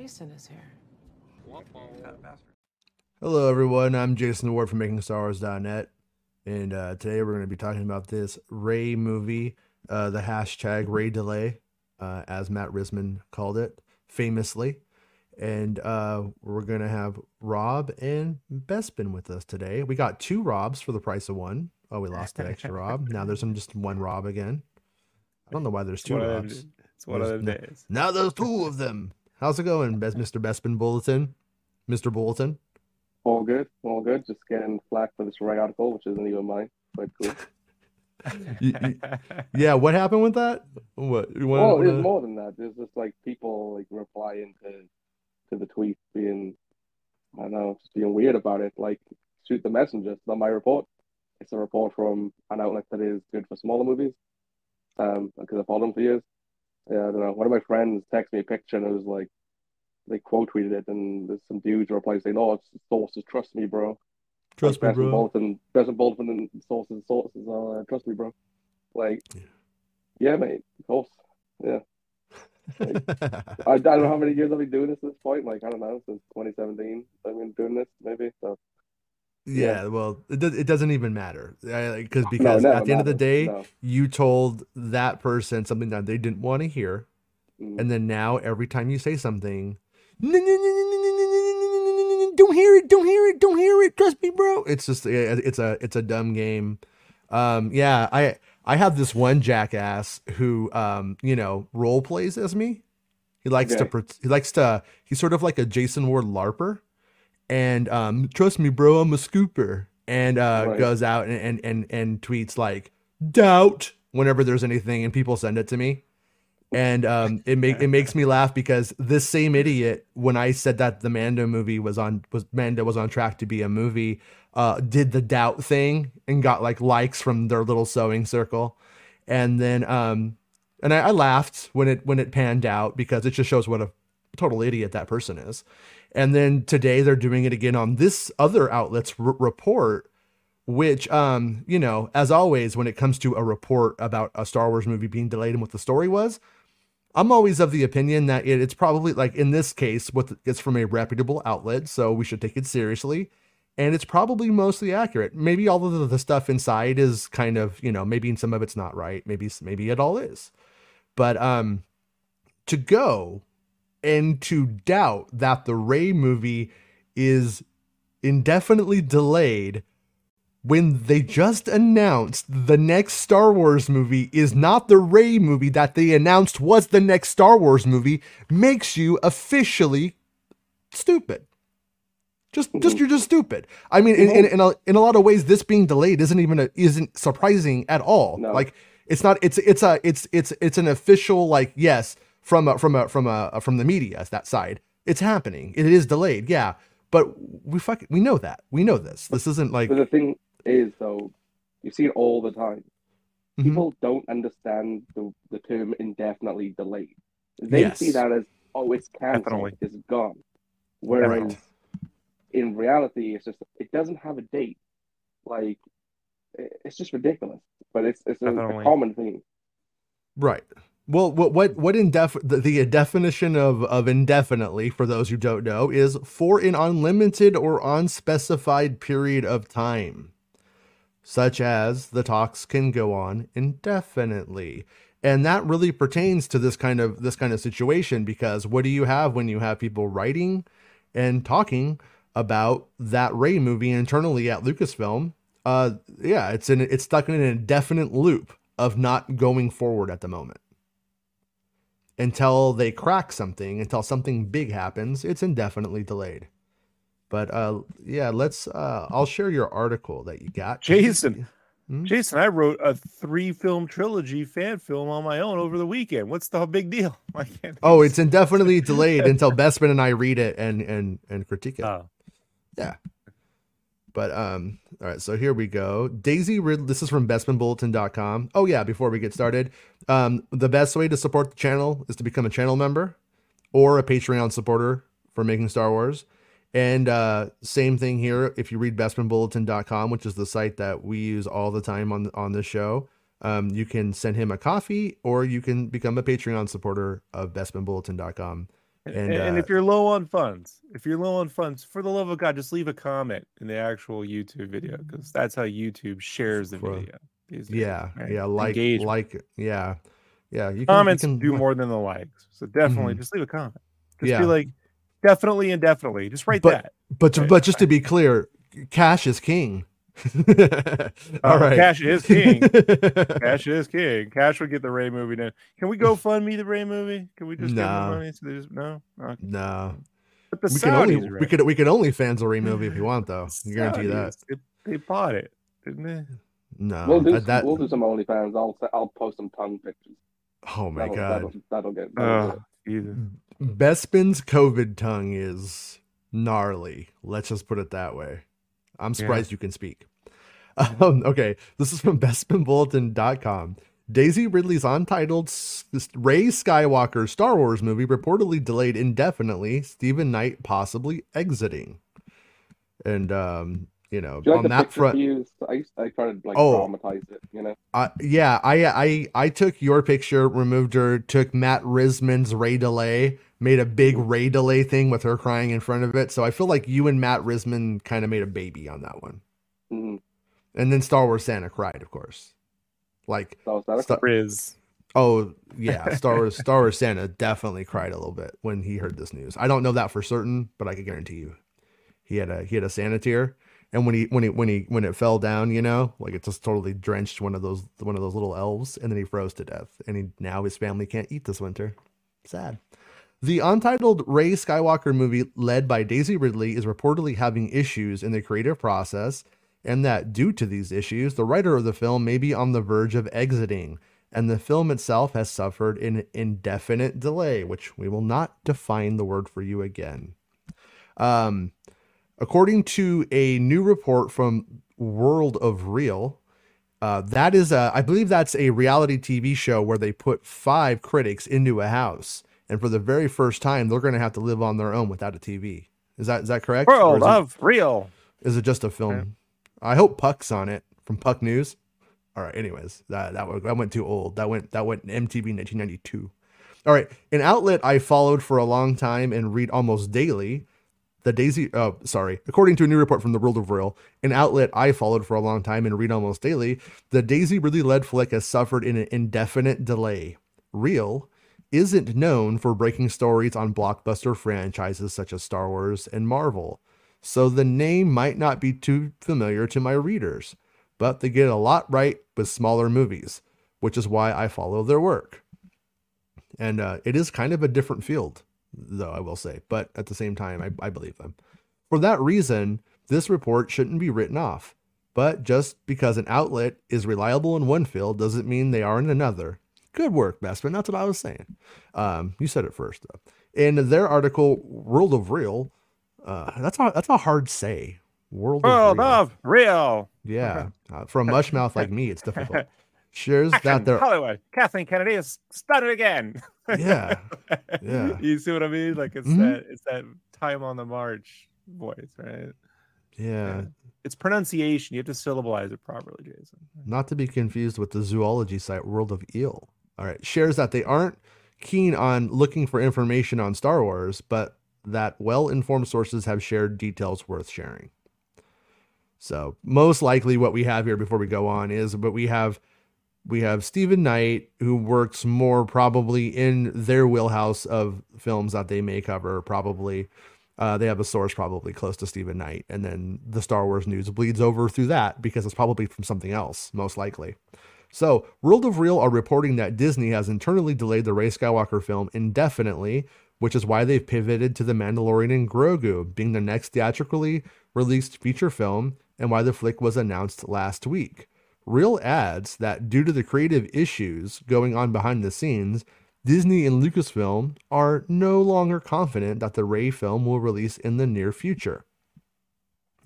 Jason is here. Hello, everyone. I'm Jason Ward from MakingStarWars.net, and uh, today we're going to be talking about this Rey movie, uh, the hashtag Rey Delay, uh, as Matt Risman called it famously. And uh, we're going to have Rob and Bespin with us today. We got two Robs for the price of one. Oh, we lost that extra Rob. Now there's just one Rob again. I don't know why there's two one of them- Robs. It's one of them days. Now there's two of them. How's it going, Mr. Bespin Bulletin? Mr. Bulletin? All good, all good. Just getting flack for this Rey article, which isn't even mine. Quite cool. Yeah, what happened with that? What? You wanna- well, wanna- it's more than that. There's just like people like replying to to the tweet, being I don't know, just being weird about it. Like shoot the messenger. It's not my report. It's a report from an outlet that is good for smaller movies. Um, because I've followed them for years. Yeah, I don't know. One of my friends texted me a picture and it was like they quote tweeted it, and there's some dudes reply saying, "Oh, it's sources. Trust me, bro." Trust me, Like, and bro. Bolton, Best and Bolton, and sources, sources. Uh, trust me, bro. Like, Yeah. yeah, mate. Of course. Yeah. I, I don't know how many years I've been doing this at this point. Like, I don't know, since 2017. I've been doing this, maybe. So, yeah, yeah, well, it, does, it doesn't even matter I, cause, because no, at the end of the day, no. you told that person something that they didn't want to hear, mm. and then now every time you say something, don't hear it, don't hear it, don't hear it. Trust me, bro. It's just it's a it's a dumb game. Um, yeah, I I have this one jackass who um you know role plays as me. He likes okay. to he likes to he's sort of like a Jason Ward larper and um trust me, bro, I'm a scooper, and uh Right. goes out and and and, and tweets like doubt whenever there's anything, and people send it to me. And um, it make it makes me laugh because this same idiot, when I said that the Mando movie was on was Mando was on track to be a movie, uh, did the doubt thing and got like likes from their little sewing circle, and then um, and I, I laughed when it when it panned out because it just shows what a total idiot that person is, and then today they're doing it again on this other outlet's r- report which um you know as always when it comes to a report about a star wars movie being delayed and what the story was i'm always of the opinion that it, it's probably like in this case what it's from a reputable outlet so we should take it seriously. And it's probably mostly accurate. Maybe all of the, the stuff inside is kind of you know maybe some of it's not right. Maybe maybe it all is. But um to go and to doubt that the rey movie is indefinitely delayed when they just announced the next Star Wars movie is not the Rey movie that they announced was the next Star Wars movie makes you officially stupid. Just, mm-hmm. just you're just stupid. I mean, in, in, mm-hmm. in, a, in a lot of ways, this being delayed isn't even a, isn't surprising at all. No. Like it's not. It's it's a it's it's it's an official like yes from a from a from a from the media that side. It's happening. It is delayed. Yeah, but we fuck we know that. We know this. This isn't like But the thing is, though, you see it all the time. Mhm. People don't understand the, the term indefinitely delayed. They Yes. see that as, oh, it's canceled, Definitely. it's gone. Whereas Right. in reality, it's just it doesn't have a date. Like it's just ridiculous. But it's it's a, a common thing. Right. Well, what what what indef the, the definition of of indefinitely for those who don't know is for an unlimited or unspecified period of time, such as the talks can go on indefinitely. And that really pertains to this kind of this kind of situation because what do you have when you have people writing and talking about that Rey movie internally at Lucasfilm? Uh, yeah, it's in it's stuck in an indefinite loop of not going forward at the moment until they crack something, until something big happens. It's indefinitely delayed. But uh, yeah, let's. Uh, I'll share your article that you got, Jason. Hmm? Jason, I wrote a three film trilogy fan film on my own over the weekend. What's the big deal? I can't. Oh, it's indefinitely delayed until Bespin and I read it and and and critique it. Oh, But um, all right, so here we go. Daisy Rid this is from bespinbulletin.com. Oh yeah, before we get started, um, the best way to support the channel is to become a channel member or a Patreon supporter for making Star Wars. And uh, same thing here. If you read bespinbulletin.com, which is the site that we use all the time on on this show, um, you can send him a coffee or you can become a Patreon supporter of bespinbulletin.com And, And, and uh, if you're low on funds, if you're low on funds, for the love of God, just leave a comment in the actual YouTube video because that's how YouTube shares the For- video. Yeah, right? yeah, like Engagement. like yeah, yeah. You can, you comments can- do more than the likes. So definitely Mhm. just leave a comment. Just Yeah. be like, definitely and definitely. Just write But- that. But Right. but just to be clear, cash is king. All Uh, right, Cash is king. Cash is king. Cash would get the Rey movie done. Can we go fund me the Rey movie? Can we just give them No. money? So they just no. Okay. no, But the we can only Rey. we could we could only fans a Rey movie if you want though. The I guarantee that. Saudis, They, they bought it, didn't they? No, we'll do that, that- we'll do some OnlyFans. I'll I'll post some tongue pictures. oh my that'll, god, that'll, that'll get. that'll get Oh, Bespin's COVID tongue is gnarly. Let's just put it that way. I'm surprised you can speak. Um, okay, this is from BespinBulletin.com. Daisy Ridley's untitled S- Rey Skywalker Star Wars movie reportedly delayed indefinitely. Steven Knight possibly exiting. And um, you know, you like on that front? I I tried to like Oh. dramatize it. You know. uh, yeah, I I I took your picture, removed her, took Matt Risman's Rey Delay, made a big Rey Delay thing with her crying in front of it. So I feel like you and Matt Risman kind of made a baby on that one. Mm-hmm. And then Star Wars Santa cried, of course. Like, oh, So that Riz. oh yeah, Star Wars Star Wars Santa definitely cried a little bit when he heard this news. I don't know that for certain, but I can guarantee you, he had a he had a Santa tear. And when he when he when he when it fell down, you know, like it just totally drenched one of those one of those little elves, and then he froze to death. And he now his family can't eat this winter. Sad. The untitled Rey Skywalker movie, led by Daisy Ridley, is reportedly having issues in the creative process, and that due to these issues, the writer of the film may be on the verge of exiting, and the film itself has suffered an indefinite delay, which we will not define the word for you again. Um, according to a new report from World of Reel, uh, that is a, I believe that's a reality TV show where they put five critics into a house, and for the very first time, they're going to have to live on their own without a TV. Is that is that correct? World is it- of real. is it just a film? I hope Puck's on it from Puck News. All right. Anyways, that that went, that went too old. That went that went MTV 1992. All right, an outlet I followed for a long time and read almost daily. The Daisy, oh, sorry. According to a new report from the World of Reel, an outlet I followed for a long time and read almost daily, the Daisy Ridley led flick has suffered an indefinite delay. Reel isn't known for breaking stories on blockbuster franchises such as Star Wars and Marvel so the name might not be too familiar to my readers, but they get a lot right with smaller movies, which is why I follow their work. And uh, it is kind of a different field, though, I will say, but at the same time, I, I believe them. For that reason, this report shouldn't be written off. But just because an outlet is reliable in one field doesn't mean they are in another. Good work, Bespin. That's what I was saying. Um, you said it first, though. In their article, World of Reel, uh, that's a that's a hard say. World, World of Reel. of real. yeah. Uh, for a mush mouth like me, it's difficult. Shares that there. Hollywood. Kathleen Kennedy is stunned again. Yeah, yeah. You see what I mean? Like it's Mhm. that it's that time on the march voice, right? Yeah. It's pronunciation. You have to syllableize it properly, Jason. Not to be confused with the zoology site World of Eel. All right. Shares that they aren't keen on looking for information on Star Wars, but that well informed sources have shared details worth sharing. So most likely what we have here before we go on is but we have we have Steven Knight who works more probably in their wheelhouse of films that they may cover probably uh, they have a source probably close to Steven Knight, and then the Star Wars news bleeds over through that because it's probably from something else, most likely. So, World of Reel are reporting that Disney has internally delayed the Rey Skywalker film indefinitely, which is why they've pivoted to The Mandalorian and Grogu being the next theatrically released feature film, and why the flick was announced last week. Reel adds that due to the creative issues going on behind the scenes, Disney and Lucasfilm are no longer confident that the Rey film will release in the near future.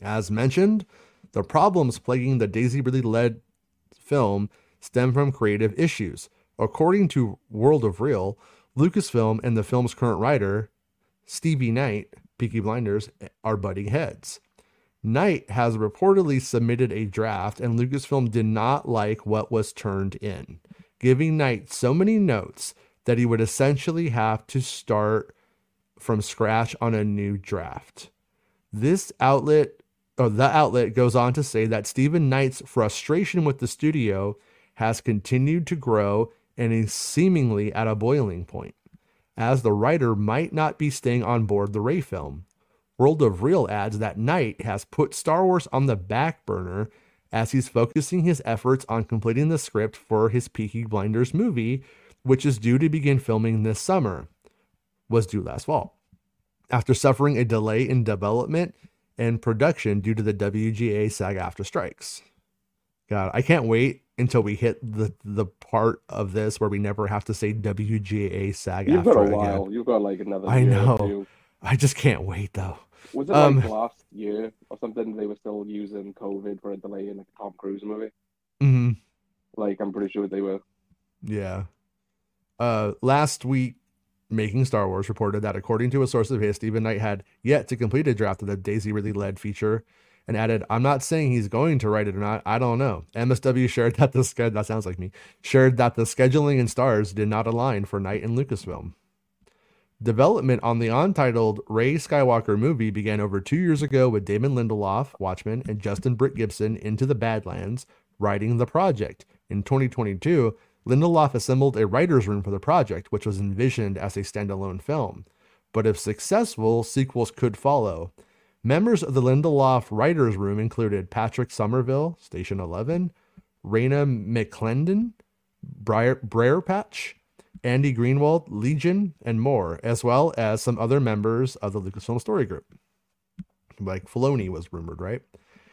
As mentioned, the problems plaguing the Daisy Ridley led film stem from creative issues. According to World of Reel, Lucasfilm and the film's current writer, Stevie Knight, Peaky Blinders, are butting heads. Knight has reportedly submitted a draft, and Lucasfilm did not like what was turned in, giving Knight so many notes that he would essentially have to start from scratch on a new draft. This outlet, or the outlet, goes on to say that Steven Knight's frustration with the studio has continued to grow and is seemingly at a boiling point, as the writer might not be staying on board the Rey film. World of Reel adds that Knight has put Star Wars on the back burner as he's focusing his efforts on completing the script for his Peaky Blinders movie, which is due to begin filming this summer, was due last fall. After suffering a delay in development and production due to the WGA SAG-AFTRA strikes. God, I can't wait until we hit the the part of this where we never have to say WGA SAG You've got after a again. while. You've got like another. I know. I just can't wait though. Was it Um, like last year or something? They were still using COVID for a delay in a Tom Cruise movie. hmm Like I'm pretty sure they were. Yeah. Uh, last week, Making Star Wars reported that according to a source of his, Steven Knight had yet to complete a draft of the Daisy Ridley led feature and added, I'm not saying he's going to write it or not. I don't know. MSW shared that the schedule, that sounds like me, shared that the scheduling and stars did not align for Knight and Lucasfilm. Development on the untitled Rey Skywalker movie began over two years ago with Damon Lindelof, Watchmen, and Justin Britt Gibson into the Badlands writing the project. In 2022, Lindelof assembled a writer's room for the project, which was envisioned as a standalone film. But if successful, sequels could follow. Members of the Lindelof writer's room included Patrick Somerville, Station 11, Raina McClendon, Briar, Briar Patch, Andy Greenwald, Legion, and more, as well as some other members of the Lucasfilm Story Group. Like Filoni was rumored, right?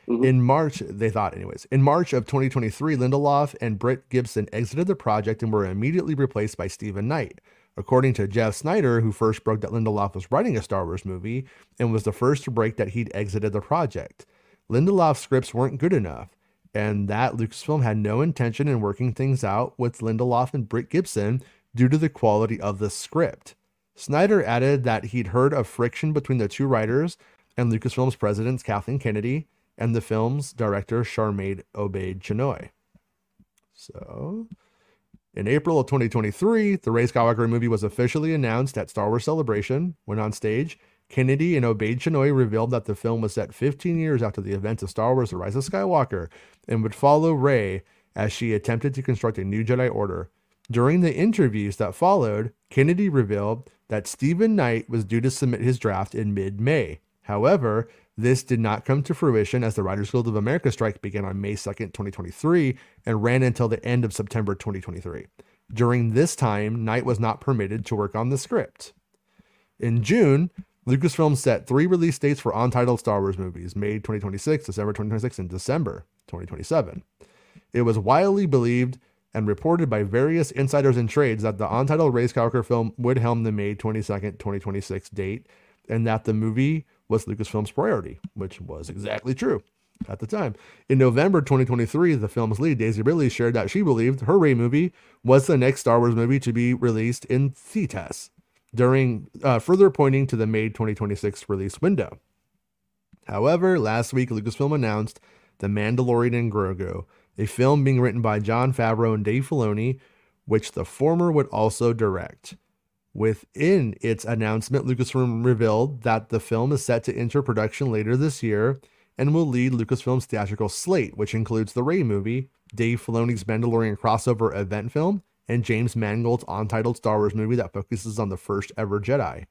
Mhm. In March, they thought, anyways. In March of 2023, Lindelof and Britt Gibson exited the project and were immediately replaced by Steven Knight. According to Jeff Sneider, who first broke that Lindelof was writing a Star Wars movie and was the first to break that he'd exited the project, Lindelof's scripts weren't good enough, and that Lucasfilm had no intention in working things out with Lindelof and Britt Gibson due to the quality of the script. Sneider added that he'd heard of friction between the two writers and Lucasfilm's president, Kathleen Kennedy, and the film's director, Sharmeen Obaid Chinoy. So, in April of 2023, the Rey Skywalker movie was officially announced at Star Wars Celebration. When on stage, Kennedy and Obaid Chinoy revealed that the film was set 15 years after the events of Star Wars The Rise of Skywalker and would follow Rey as she attempted to construct a new Jedi Order. During the interviews that followed, Kennedy revealed that Steven Knight was due to submit his draft in mid May. However, this did not come to fruition as the Writers Guild of America strike began on May 2nd, 2023, and ran until the end of September 2023. During this time, Knight was not permitted to work on the script. In June, Lucasfilm set three release dates for untitled Star Wars movies May 2026, December 2026, and December 2027. It was widely believed and reported by various insiders and trades that the untitled Rey Skywalker film would helm the May 22nd, 2026 date, and that the movie was Lucasfilm's priority, which was exactly true at the time. In November 2023, the film's lead, Daisy Ridley, shared that she believed her Rey movie was the next Star Wars movie to be released in theaters, during uh, further pointing to the May 2026 release window. However, last week Lucasfilm announced The Mandalorian and Grogu, a film being written by Jon Favreau and Dave Filoni, which the former would also direct. Within its announcement, Lucasfilm revealed that the film is set to enter production later this year and will lead Lucasfilm's theatrical slate, which includes the Rey movie, Dave Filoni's Mandalorian crossover event film, and James Mangold's untitled Star Wars movie that focuses on the first ever Jedi.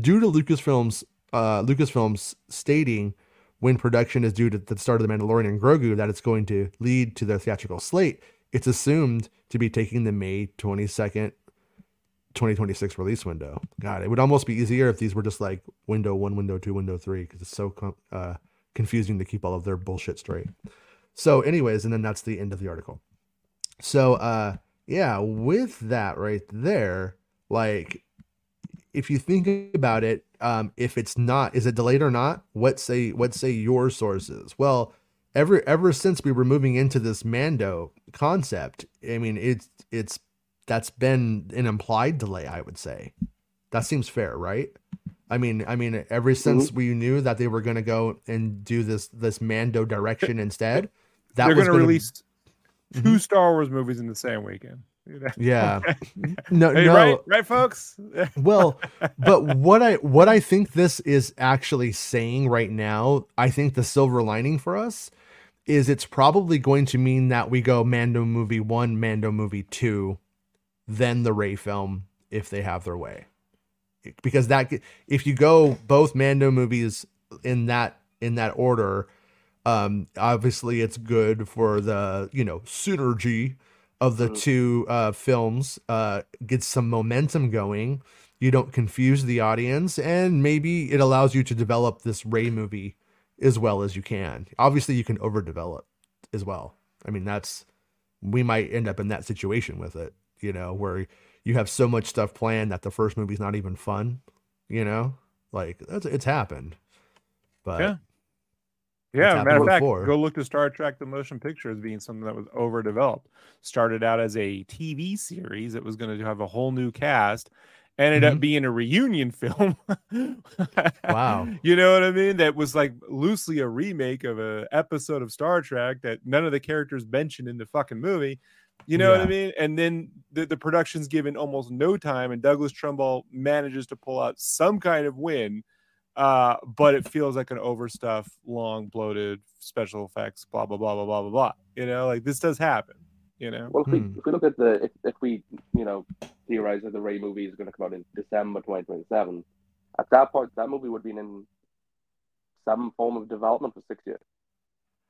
Due to Lucasfilm's uh, Lucasfilm's stating when production is due to the start of the Mandalorian and Grogu that it's going to lead to the theatrical slate, it's assumed to be taking the May 22nd, 2026 release window. God, it would almost be easier if these were just like window one, window two, window three, because it's so com- uh, confusing to keep all of their bullshit straight. So, anyways, and then that's the end of the article. So, uh, yeah, with that right there, like, if you think about it, um, if it's not, is it delayed or not? What say, what say your sources? Well, ever ever since we were moving into this Mando concept, I mean, it's it's that's been an implied delay, I would say. That seems fair, right? I mean, I mean, ever since we knew that they were going to go and do this this Mando direction instead, that They're was going to release 2 Mhm. Star Wars movies in the same weekend. Yeah. No, Hey, no. right, right, folks. well but what i what i think this is actually saying right now i think the silver lining for us is it's probably going to mean that we go mando movie one mando movie two then the rey film if they have their way. Because that if you go both mando movies in that in that order um obviously it's good for the you know synergy of the Mhm. two uh films uh gets some momentum going. You don't confuse the audience and maybe it allows you to develop this rey movie as well as you can. Obviously you can overdevelop as well. I mean that's we might end up in that situation with it you know where you have so much stuff planned that the first movie's not even fun you know like that's it's happened but Yeah. Yeah, matter of fact, before. go look to Star Trek: The Motion Picture as being something that was overdeveloped. Started out as a TV series that was going to have a whole new cast, ended Mhm. up being a reunion film. Wow. you know what I mean? That was like loosely a remake of an episode of Star Trek that none of the characters mentioned in the fucking movie. You know what I mean? And then the, the production's given almost no time, and Douglas Trumbull manages to pull out some kind of win uh, but it feels like an overstuffed, long, bloated special effects, blah blah blah blah blah blah blah. You know, like this does happen. You know, Well, if we, Hmm. if we look at the, if, if we, you know, theorize that the Rey movie is going to come out in December 2027, at that point, that movie would have been in some form of development for six years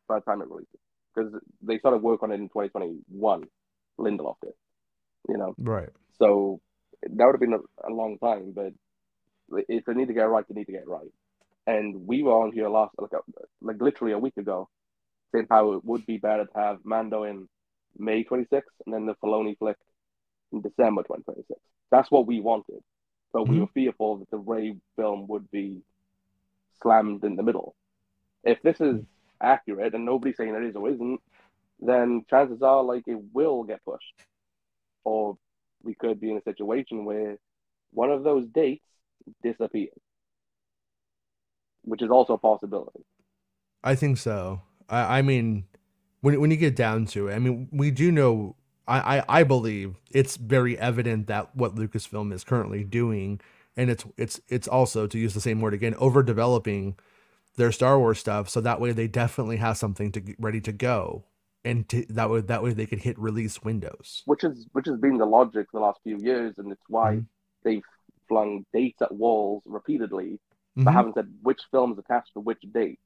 by the time it releases. Because they started work on it in 2021, Lindelof did, you know. right So that would have been a, a long time, but if they need to get it right, they need to get it right. And we were on here last, like, a, like literally a week ago, saying how it would be better to have Mando in May 26th and then the Filoni flick in December 2026. That's what we wanted, but we Mhm. were fearful that the Rey film would be slammed in the middle. If this is accurate, and nobody's saying it is or isn't, then chances are like it will get pushed, or we could be in a situation where one of those dates disappears, which is also a possibility. I think so. I, I mean, when when you get down to it, I mean, we do know. I, I I believe it's very evident that what Lucasfilm is currently doing, and it's it's it's also to use the same word again, overdeveloping their Star Wars stuff, so that way they definitely have something to ready to go, and to, that way that way they could hit release windows. which is which has been the logic for the last few years, and it's why Mhm. they've flung dates at walls repeatedly, but haven't said which films attached to which date.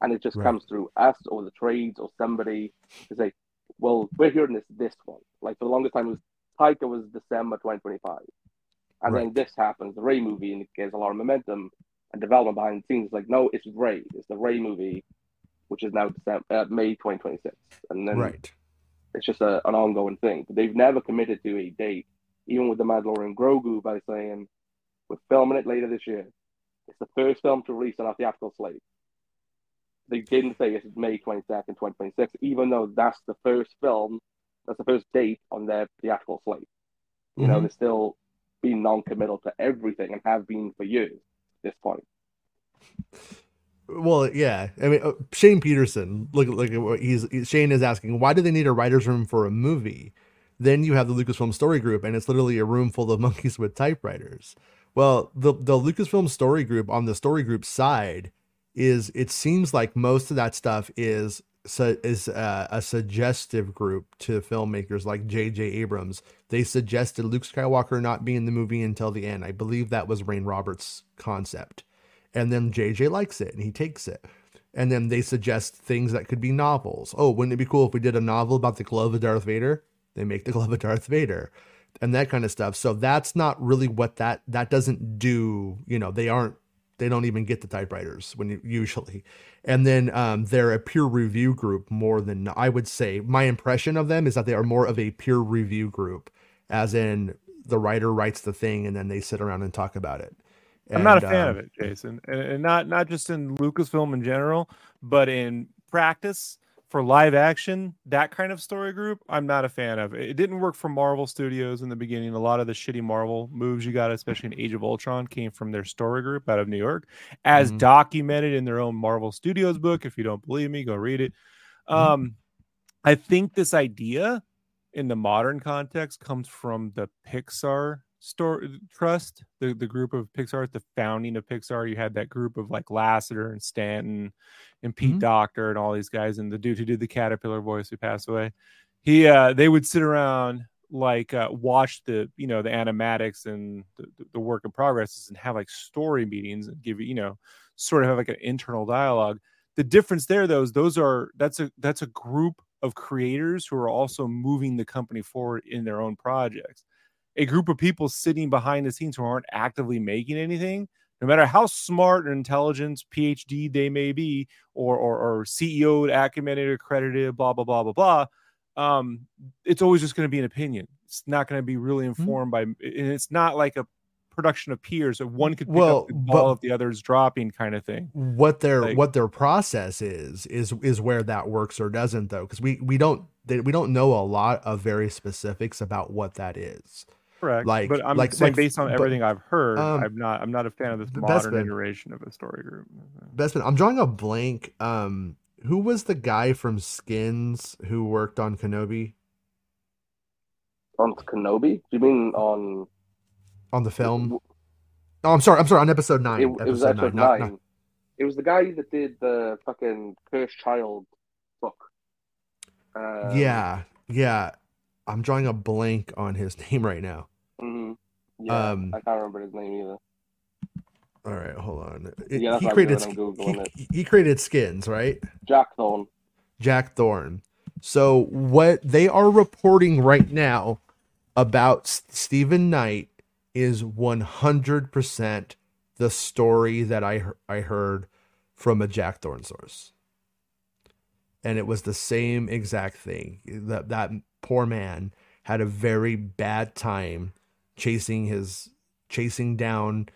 And it just Right. comes through us or the trades or somebody to say, "Well, we're hearing this this one." Like for the longest time, it was Taika was December 2025, and then this happens, the Rey movie, and it gets a lot of momentum and development behind the scenes. Like, no, it's Rey, it's the Rey movie, which is now December, uh, May 2026, and then Right. it's just a, an ongoing thing. But they've never committed to a date, even with the Mandalorian Grogu, by saying we're filming it later this year. It's the first film to release on our theatrical slate. They didn't say it's May twenty second, twenty twenty six, even though that's the first film, that's the first date on their theatrical slate. You know, Mhm. they're still being non-committal to everything and have been for years this point. Well, yeah. I mean, uh, Shane Peterson. Look, look at what he's. Shane is asking, why do they need a writers' room for a movie? Then you have the Lucasfilm Story Group, and it's literally a room full of monkeys with typewriters. Well, the the Lucasfilm Story Group on the Story Group side is it seems like most of that stuff is su- is uh, a suggestive group to filmmakers like J.J. Abrams. They suggested Luke Skywalker not be in the movie until the end. I believe that was Rayne Roberts' concept and then JJ likes it and he takes it. And then they suggest things that could be novels. Oh, wouldn't it be cool if we did a novel about the glove of Darth Vader? They make the glove of Darth Vader and that kind of stuff. So that's not really what that that doesn't do, you know, they aren't they don't even get the typewriters when you usually. And then um, they're a peer review group more than I would say. My impression of them is that they are more of a peer review group, as in the writer writes the thing and then they sit around and talk about it. I'm not a fan um, of it, Jason, and, and not not just in Lucasfilm in general, but in practice for live action, that kind of story group, I'm not a fan of. It didn't work for Marvel Studios in the beginning. A lot of the shitty Marvel moves you got, especially in Age of Ultron, came from their story group out of New York, as Mhm. documented in their own Marvel Studios book. If you don't believe me, go read it. Um, I think this idea in the modern context comes from the Pixar story trust, the, the group of Pixar, at the founding of Pixar. You had that group of like Lasseter and Stanton and Pete Mhm. Docter and all these guys, and the dude who did the caterpillar voice who passed away. He uh they would sit around like uh watch the you know the animatics and the, the work in progress and have like story meetings and give you you know sort of have like an internal dialogue the difference there though is those are that's a that's a group of creators who are also moving the company forward in their own projects a group of people sitting behind the scenes who aren't actively making anything no matter how smart and intelligent phd they may be or or, or ceo acumen accredited blah blah blah blah blah um it's always just going to be an opinion. It's not going to be really Mm-hmm. informed by and it's not like a production of peers that one could pick Well, up the ball if the other's dropping kind of thing. What their Like- what their process is is is where that works or doesn't though because we we don't they, we don't know a lot of very specifics about what that is correct Like- but i'm like- saying like- based on but, everything i've heard um, i'm not i'm not a fan of this modern bit- iteration of a story group Bespin, i'm drawing a blank um who was the guy from skins who worked on kenobi On Kenobi? Do you mean on? on the film oh i'm sorry i'm sorry on episode nine It, it was episode episode not- nine. not- It was the guy that did the fucking Cursed Child book. Um, yeah yeah i'm drawing a blank on his name right now mhm. Yeah, Um, I can't remember his name either. all right hold on It- Yeah, that's he created doing, I'm Sk- Googling he, he created skins right Jack Thorne. Jack Thorne. So what they are reporting right now about Steven Knight is 100% the story that I I heard from a Jack Thorne source. And it was the same exact thing. That that poor man had a very bad time chasing his chasing down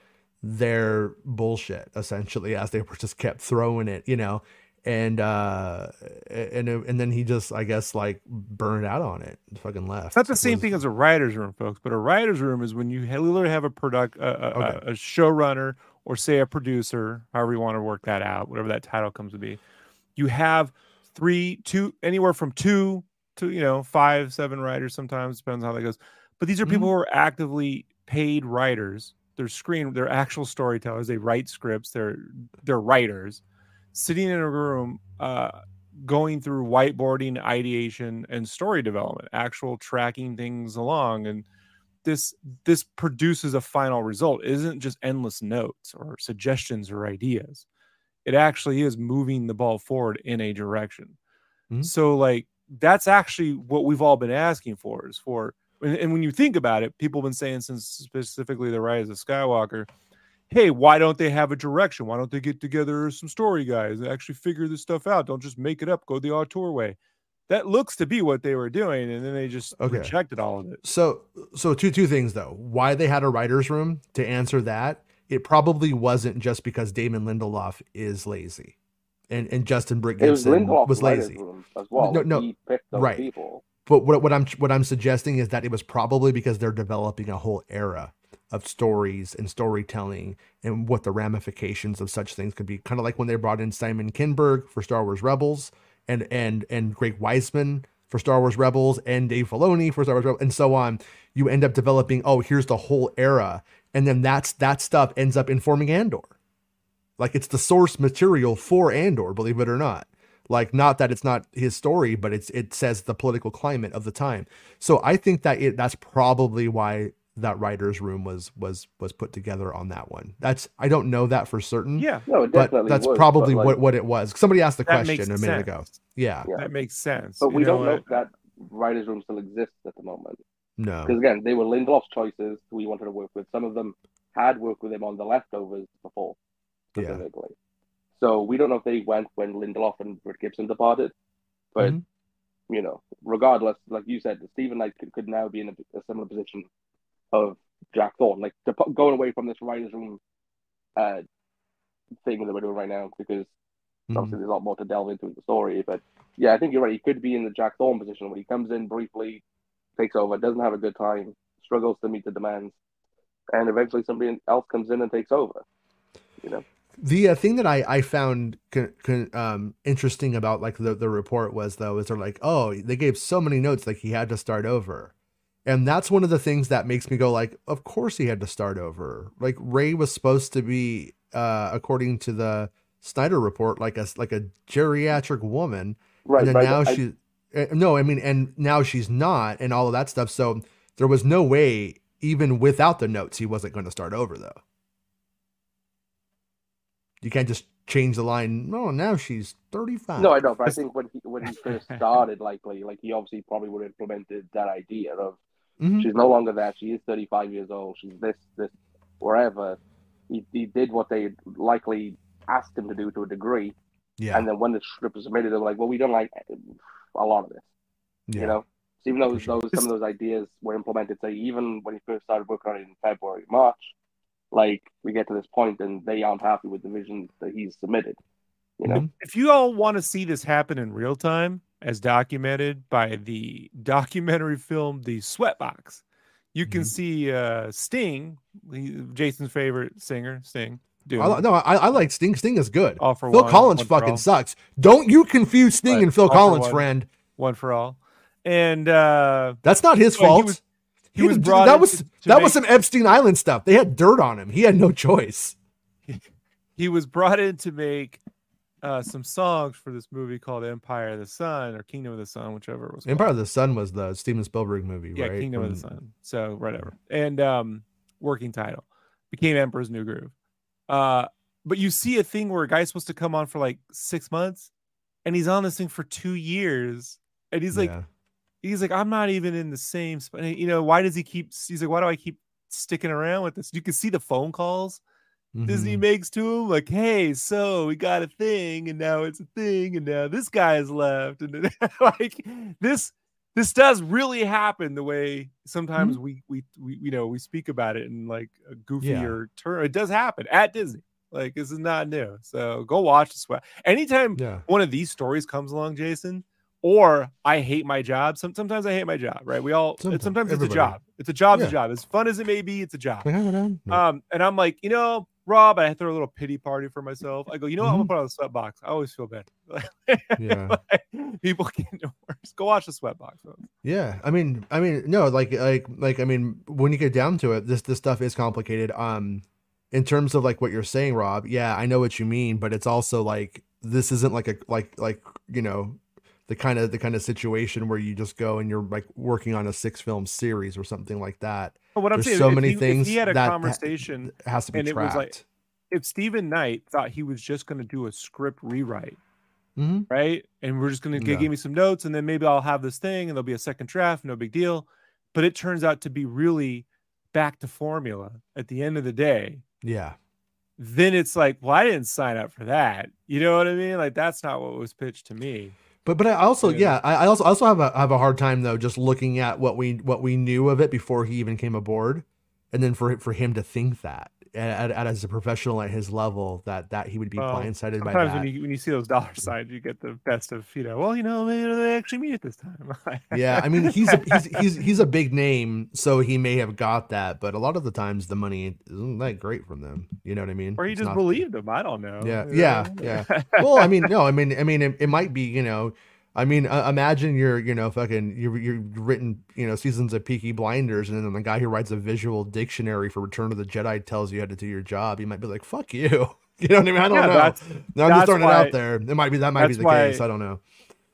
their bullshit essentially as they were just kept throwing it, you know and uh and and then he just i guess like burned out on it fucking left It's not the same Was- thing as a writer's room, folks, but a writer's room is when you literally have a product, a, a, Okay. a, a showrunner, or say a producer, however you want to work that out, whatever that title comes to be. You have three, two, anywhere from two to you know five, seven writers. Sometimes depends on how that goes. But these are people Mm-hmm. who are actively paid writers. They're screen, they're actual storytellers. They write scripts. They're they're writers sitting in a room uh, going through whiteboarding ideation and story development actual tracking things along and this this produces a final result It isn't just endless notes or suggestions or ideas it actually is moving the ball forward in a direction Mhm. so like that's actually what we've all been asking for is for and, and when you think about it people have been saying since specifically the rise of skywalker hey, why don't they have a direction? Why don't they get together some story guys and actually figure this stuff out? Don't just make it up, go the auteur way. That looks to be what they were doing, and then they just Okay. rejected all of it. so so two two things though why they had a writer's room to answer that it probably wasn't just because damon lindelof is lazy and and justin brick It was was lazy room as well. No, no, he picked those right. people. But what, what i'm what i'm suggesting is that it was probably because they're developing a whole era of stories and storytelling and what the ramifications of such things could be. Kind of like when they brought in simon kinberg for star wars rebels and and and greg weisman for star wars rebels and dave filoni for star wars rebels and so on. You end up developing oh here's the whole era. And then that's that stuff ends up informing andor. Like it's the source material for andor believe it or not like not that it's not his story but it's it says the political climate of the time so i think that it that's probably why that writer's room was was was put together on that one that's i don't know that for certain Yeah, No, it but that's was, probably but, like, what what it was somebody asked the question a minute ago yeah Yeah. That makes sense. But You we don't know what? if that writer's room still exists at the moment. no Because again, they were Lindelof's choices who he wanted to work with. Some of them had worked with him on the leftovers before, Yeah. specifically. So we don't know if they went when Lindelof and Britt Gibson departed. But Mhm. you know, regardless, like you said, Steven Knight could, could now be in a, a similar position of Jack Thorne, like dep- going away from this writers' room uh, thing that we're doing right now, because Mhm. obviously there's a lot more to delve into in the story. But yeah, I think you're right. He could be in the Jack Thorne position where he comes in briefly, takes over, doesn't have a good time, struggles to meet the demands, and eventually somebody else comes in and takes over. You know, The uh, thing that I I found con, con, um interesting about like the the report was though is they're like oh they gave so many notes like he had to start over, and that's one of the things that makes me go like of course he had to start over. Like Rey was supposed to be uh according to the Sneider report like a like a geriatric woman. Right, and right. now I- she uh, no I mean and now she's not and all of that stuff. So there was no way even without the notes he wasn't going to start over though you can't just change the line no now she's 35 No, I know, but I think when he when he first started, likely, like he obviously probably would have implemented that idea of Mhm. she's no longer there. She is thirty five years old. She's this this wherever. He he did what they likely asked him to do to a degree, yeah and then when the script was submitted, they were like, "Well, we don't like a lot of this." yeah You know, so even though those some of those ideas were implemented, say even when he first started working on it in February, March, like we get to this point and they aren't happy with the vision that he's submitted. You know, Mhm. if you all want to see this happen in real time, as documented by the documentary film The Sweatbox, you can Mhm. see uh, Sting, Jason's favorite singer, Sting. Doing I, li- no I, I like Sting Sting is good all for Phil one, Collins one for fucking all. sucks don't you confuse Sting Right. and Phil All Collins one. friend one for all, and uh, that's not his Well, he fault he was brought that was to- to that make- was some Epstein Island stuff they had dirt on him he had no choice he was brought in to make uh, some songs for this movie called Empire of the Sun or Kingdom of the Sun, whichever it was. called. Empire of the Sun was the Steven Spielberg movie, yeah, right? Kingdom of the Sun. So whatever. And um working title became Emperor's New Groove. Uh but you see a thing where a guy's supposed to come on for like six months and he's on this thing for two years. And he's like, Yeah. He's like, I'm not even in the same spot. You know, why does he keep he's like, why do I keep sticking around with this? You can see the phone calls Disney Mhm. makes to him, like, hey, so we got a thing, and now it's a thing, and now this guy guy's left, and like this this does really happen the way sometimes we, we we you know we speak about it in like a goofier term. It does happen at Disney. Like this is not new. So go watch the sweat. Anytime Yeah. one of these stories comes along, Jason, or I hate my job. Some, sometimes I hate my job, right? We all Sometimes, it's, sometimes it's a job. It's a job's Yeah. a job. As fun as it may be, it's a job. Yeah. Um, and I'm like, you know, Rob, I throw a little pity party for myself. I go, you know what? I'm gonna put on the sweatbox. I always feel bad. Yeah. People get worse. Go watch the sweatbox. Yeah, I mean, I mean, no, like, like, like, I mean, when you get down to it, this this stuff is complicated. Um, in terms of like what you're saying, Rob. Yeah, I know what you mean, but it's also like this isn't like a like like you know the kind of the kind of situation where you just go and you're like working on a six film series or something like that. But what I'm There's saying, so many he, things he had a that- conversation. Has to be And it was like- if Steven Knight thought he was just going to do a script rewrite, Mhm. right? And we're just going to Yeah. give me some notes, and then maybe I'll have this thing, and there'll be a second draft, no big deal. But it turns out to be really back to formula at the end of the day. Yeah, Then it's like, well, I didn't sign up for that. You know what I mean? Like that's not what was pitched to me. But but I also Yeah. yeah I, I also also have a have a hard time though just looking at what we what we knew of it before he even came aboard, and then for for him to think that at, at, as a professional at his level that that he would be Well, blindsided by Sometimes that. when you when you see those dollar signs, you get the best of you know. Well, you know, they, they actually mean it this time. yeah, I mean he's a, he's he's he's a big name, so he may have got that, but a lot of the times the money isn't that great from them. You know what I mean? or he It's just not- believed him. I don't know. Yeah, yeah, yeah. well, I mean, no, I mean, I mean, it, it might be, you know, I mean, uh, imagine you're, you know, fucking, you're, you're written, you know, seasons of Peaky Blinders, and then the guy who writes a visual dictionary for Return of the Jedi tells you how to do your job. You might be like, "Fuck you," you know what I mean? I don't Yeah, know. that's- No, I'm just throwing it out there. It might be that might be the why- case. I don't know.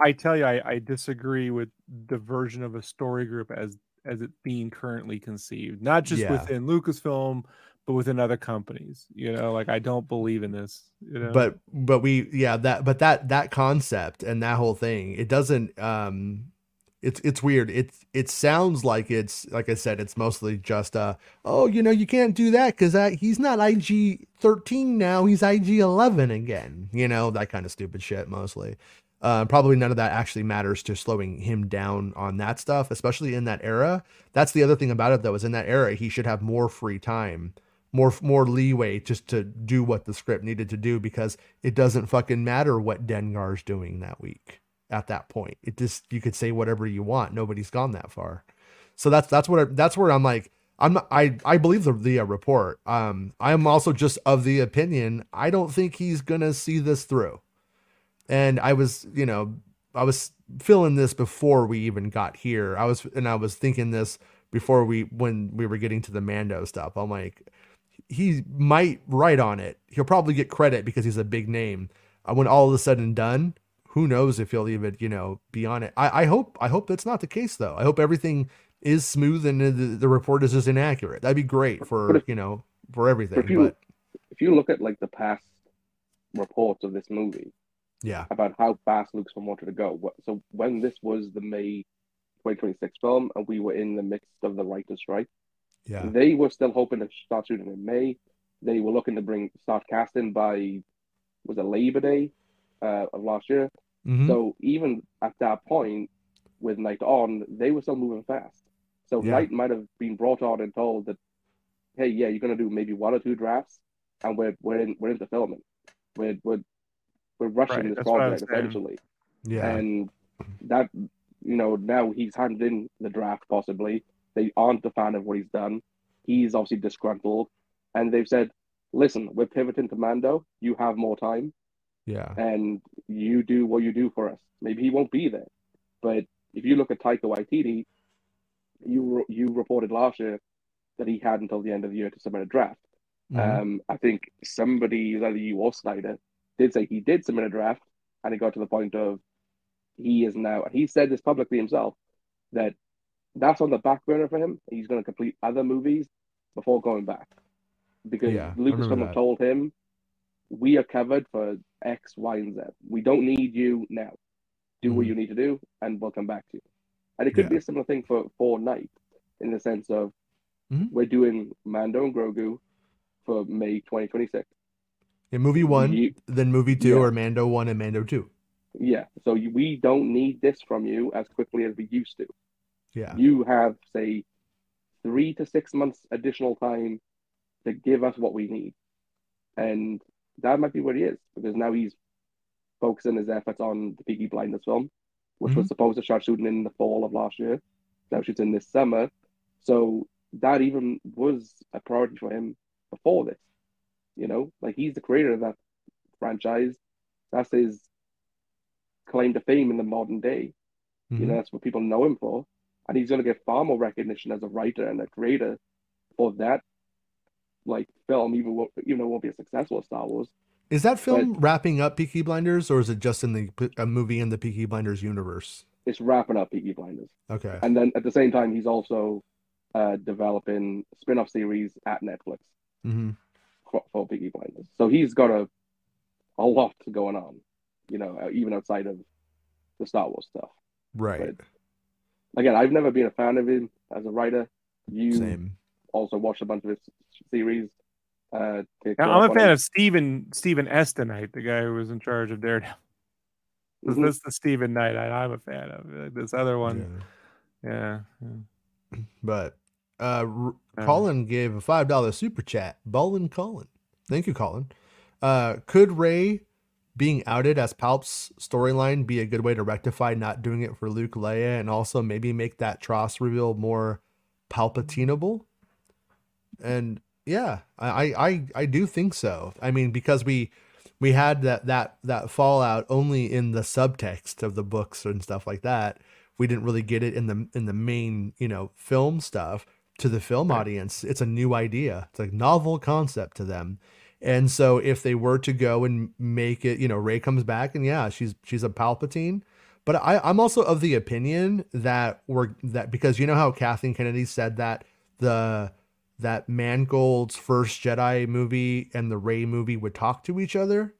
I tell you, I, I disagree with the version of a story group as as it being currently conceived, not just Yeah. within Lucasfilm, but within other companies. You know, like I don't believe in this. You know? But but we yeah that but that that concept and that whole thing it doesn't um it's it's weird it it sounds like it's like i said it's mostly just uh oh you know you can't do that because he's not ig 13 now he's ig 11 again you know that kind of stupid shit mostly uh, probably none of that actually matters to slowing him down on that stuff especially in that era that's the other thing about it though is in that era he should have more free time more more leeway just to do what the script needed to do because it doesn't fucking matter what Dengar's doing that week at that point. It just you could say whatever you want. Nobody's gone that far. So that's that's what I, that's where I'm like I'm I I believe the the uh, report. Um, I'm also just of the opinion I don't think he's gonna see this through. And I was, you know, I was feeling this before we even got here. I was and I was thinking this before we when we were getting to the Mando stuff. I'm like, he might write on it. He'll probably get credit because he's a big name. Uh, when all of a sudden done, who knows if he'll even you know be on it. I, I hope I hope that's not the case though. I hope everything is smooth and the, the report is just inaccurate. That'd be great for if, you know for everything. If you, but if you look at like the past reports of this movie, yeah, about how fast Lucasfilm wanted to go. So when this was the May 2026 film, and we were in the midst of the writers' strike, yeah, they were still hoping to start shooting in May. They were looking to bring start casting by was it Labor Day uh, of last year. Mhm. So even at that point, with Knight on, they were still moving fast. So Yeah. Knight might have been brought on and told that, hey, yeah, you're gonna do maybe one or two drafts, and we're we're in we're into filming. We're we're we're rushing Right, this that's what I was project saying. essentially, yeah, and that you know now he's handed in the draft possibly. They aren't a fan of what he's done. He's obviously disgruntled, and they've said, listen, we're pivoting to Mando. You have more time yeah, and you do what you do for us. Maybe he won't be there, but if you look at Taika Waititi, you you reported last year that he had until the end of the year to submit a draft. Mhm. Um, I think somebody, either you or Sneider, did say he did submit a draft, and it got to the point of he is now. And he said this publicly himself that that's on the back burner for him. He's going to complete other movies before going back because Yeah, Lucasfilm have told him we are covered for X, Y, and Z. We don't need you now. Do what Mhm. you need to do, and we'll come back to you. And it could Yeah. be a similar thing for for Knight, in the sense of Mhm. we're doing Mando and Grogu for May 2026. yeah, movie one, You- then movie two, Yeah. or Mando one and Mando two. Yeah, so you, we don't need this from you as quickly as we used to. Yeah, You have, say, three to six months additional time to give us what we need. And that might be what he is, because now he's focusing his efforts on the Peaky Blinders film, which was supposed to start shooting in the fall of last year. Now shoots in this summer. So that even was a priority for him before this. You know, like he's the creator of that franchise. That's his claim to fame in the modern day. You Mhm. know, that's what people know him for. And he's going to get far more recognition as a writer and a creator for that, like film, even even though it won't be as successful as Star Wars. Is that film wrapping up Peaky Blinders, or is it just in the a movie in the Peaky Blinders universe? It's wrapping up Peaky Blinders, Okay, and then at the same time, he's also uh, developing spin-off series at Netflix hmm for, for Peaky Blinders. So he's got a a lot going on, you know, uh, even outside of the Star Wars stuff. right, Again, I've never been a fan of him as a writer. You same. also watched a bunch of his series. Uh, Now, I'm a fan him. of Stephen Stephen Estenite, the guy who was in charge of Daredevil. This, Mhm. this is the Stephen Knight I, I'm a fan of. This other one, Yeah. yeah. yeah. But uh, R- Uh, Colin gave a five dollar super chat. Ballin Colin, thank you, Colin. Uh, could Rey being outed as Palp's storyline be a good way to rectify not doing it for Luke, Leia, and also maybe make that Tross reveal more Palpatinable? And yeah, I, I I do think so. I mean, because we we had that that that fallout only in the subtext of the books and stuff like that. We didn't really get it in the in the main you know film stuff to the film audience. It's a new idea. It's a novel concept to them. And so if they were to go and make it, you know, Rey comes back and yeah, she's she's a Palpatine. But I, I'm also of the opinion that we're that because you know how Kathleen Kennedy said that the that Mangold's first Jedi movie and the Rey movie would talk to each other.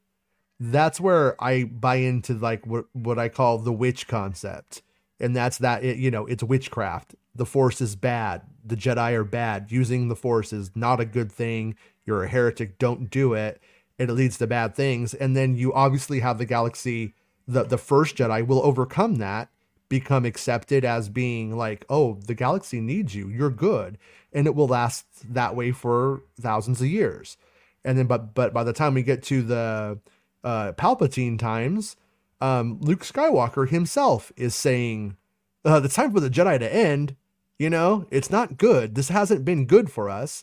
That's where I buy into like what what I call the witch concept, and that's that it, you know it's witchcraft. The Force is bad. The Jedi are bad. Using the Force is not a good thing. You're a heretic. Don't do it. It leads to bad things. And then you obviously have the galaxy. The the first Jedi will overcome that, become accepted as being like, oh, the galaxy needs you. You're good, and it will last that way for thousands of years. And then, but but by the time we get to the uh, Palpatine times, um, Luke Skywalker himself is saying, uh, "The time for the Jedi to end You know, it's not good. This hasn't been good for us.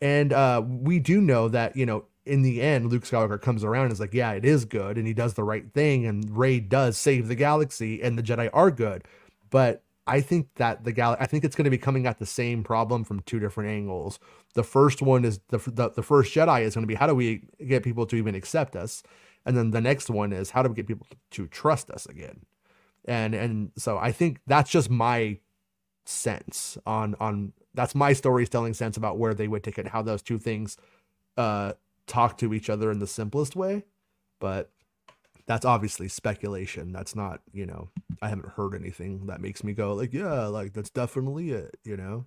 And uh, we do know that, you know, in the end, Luke Skywalker comes around and is like, yeah, it is good. And he does the right thing. And Rey does save the galaxy and the Jedi are good. But I think that the gal, I think it's going to be coming at the same problem from two different angles. The first one is the, the, the first Jedi is going to be how do we get people to even accept us? And then the next one is how do we get people to trust us again? And, and so I think that's just my sense on on that's my storytelling sense about where they would take it, how those two things uh, talk to each other in the simplest way. But that's obviously speculation. That's not, you know, I haven't heard anything that makes me go like, yeah, like that's definitely it, you know.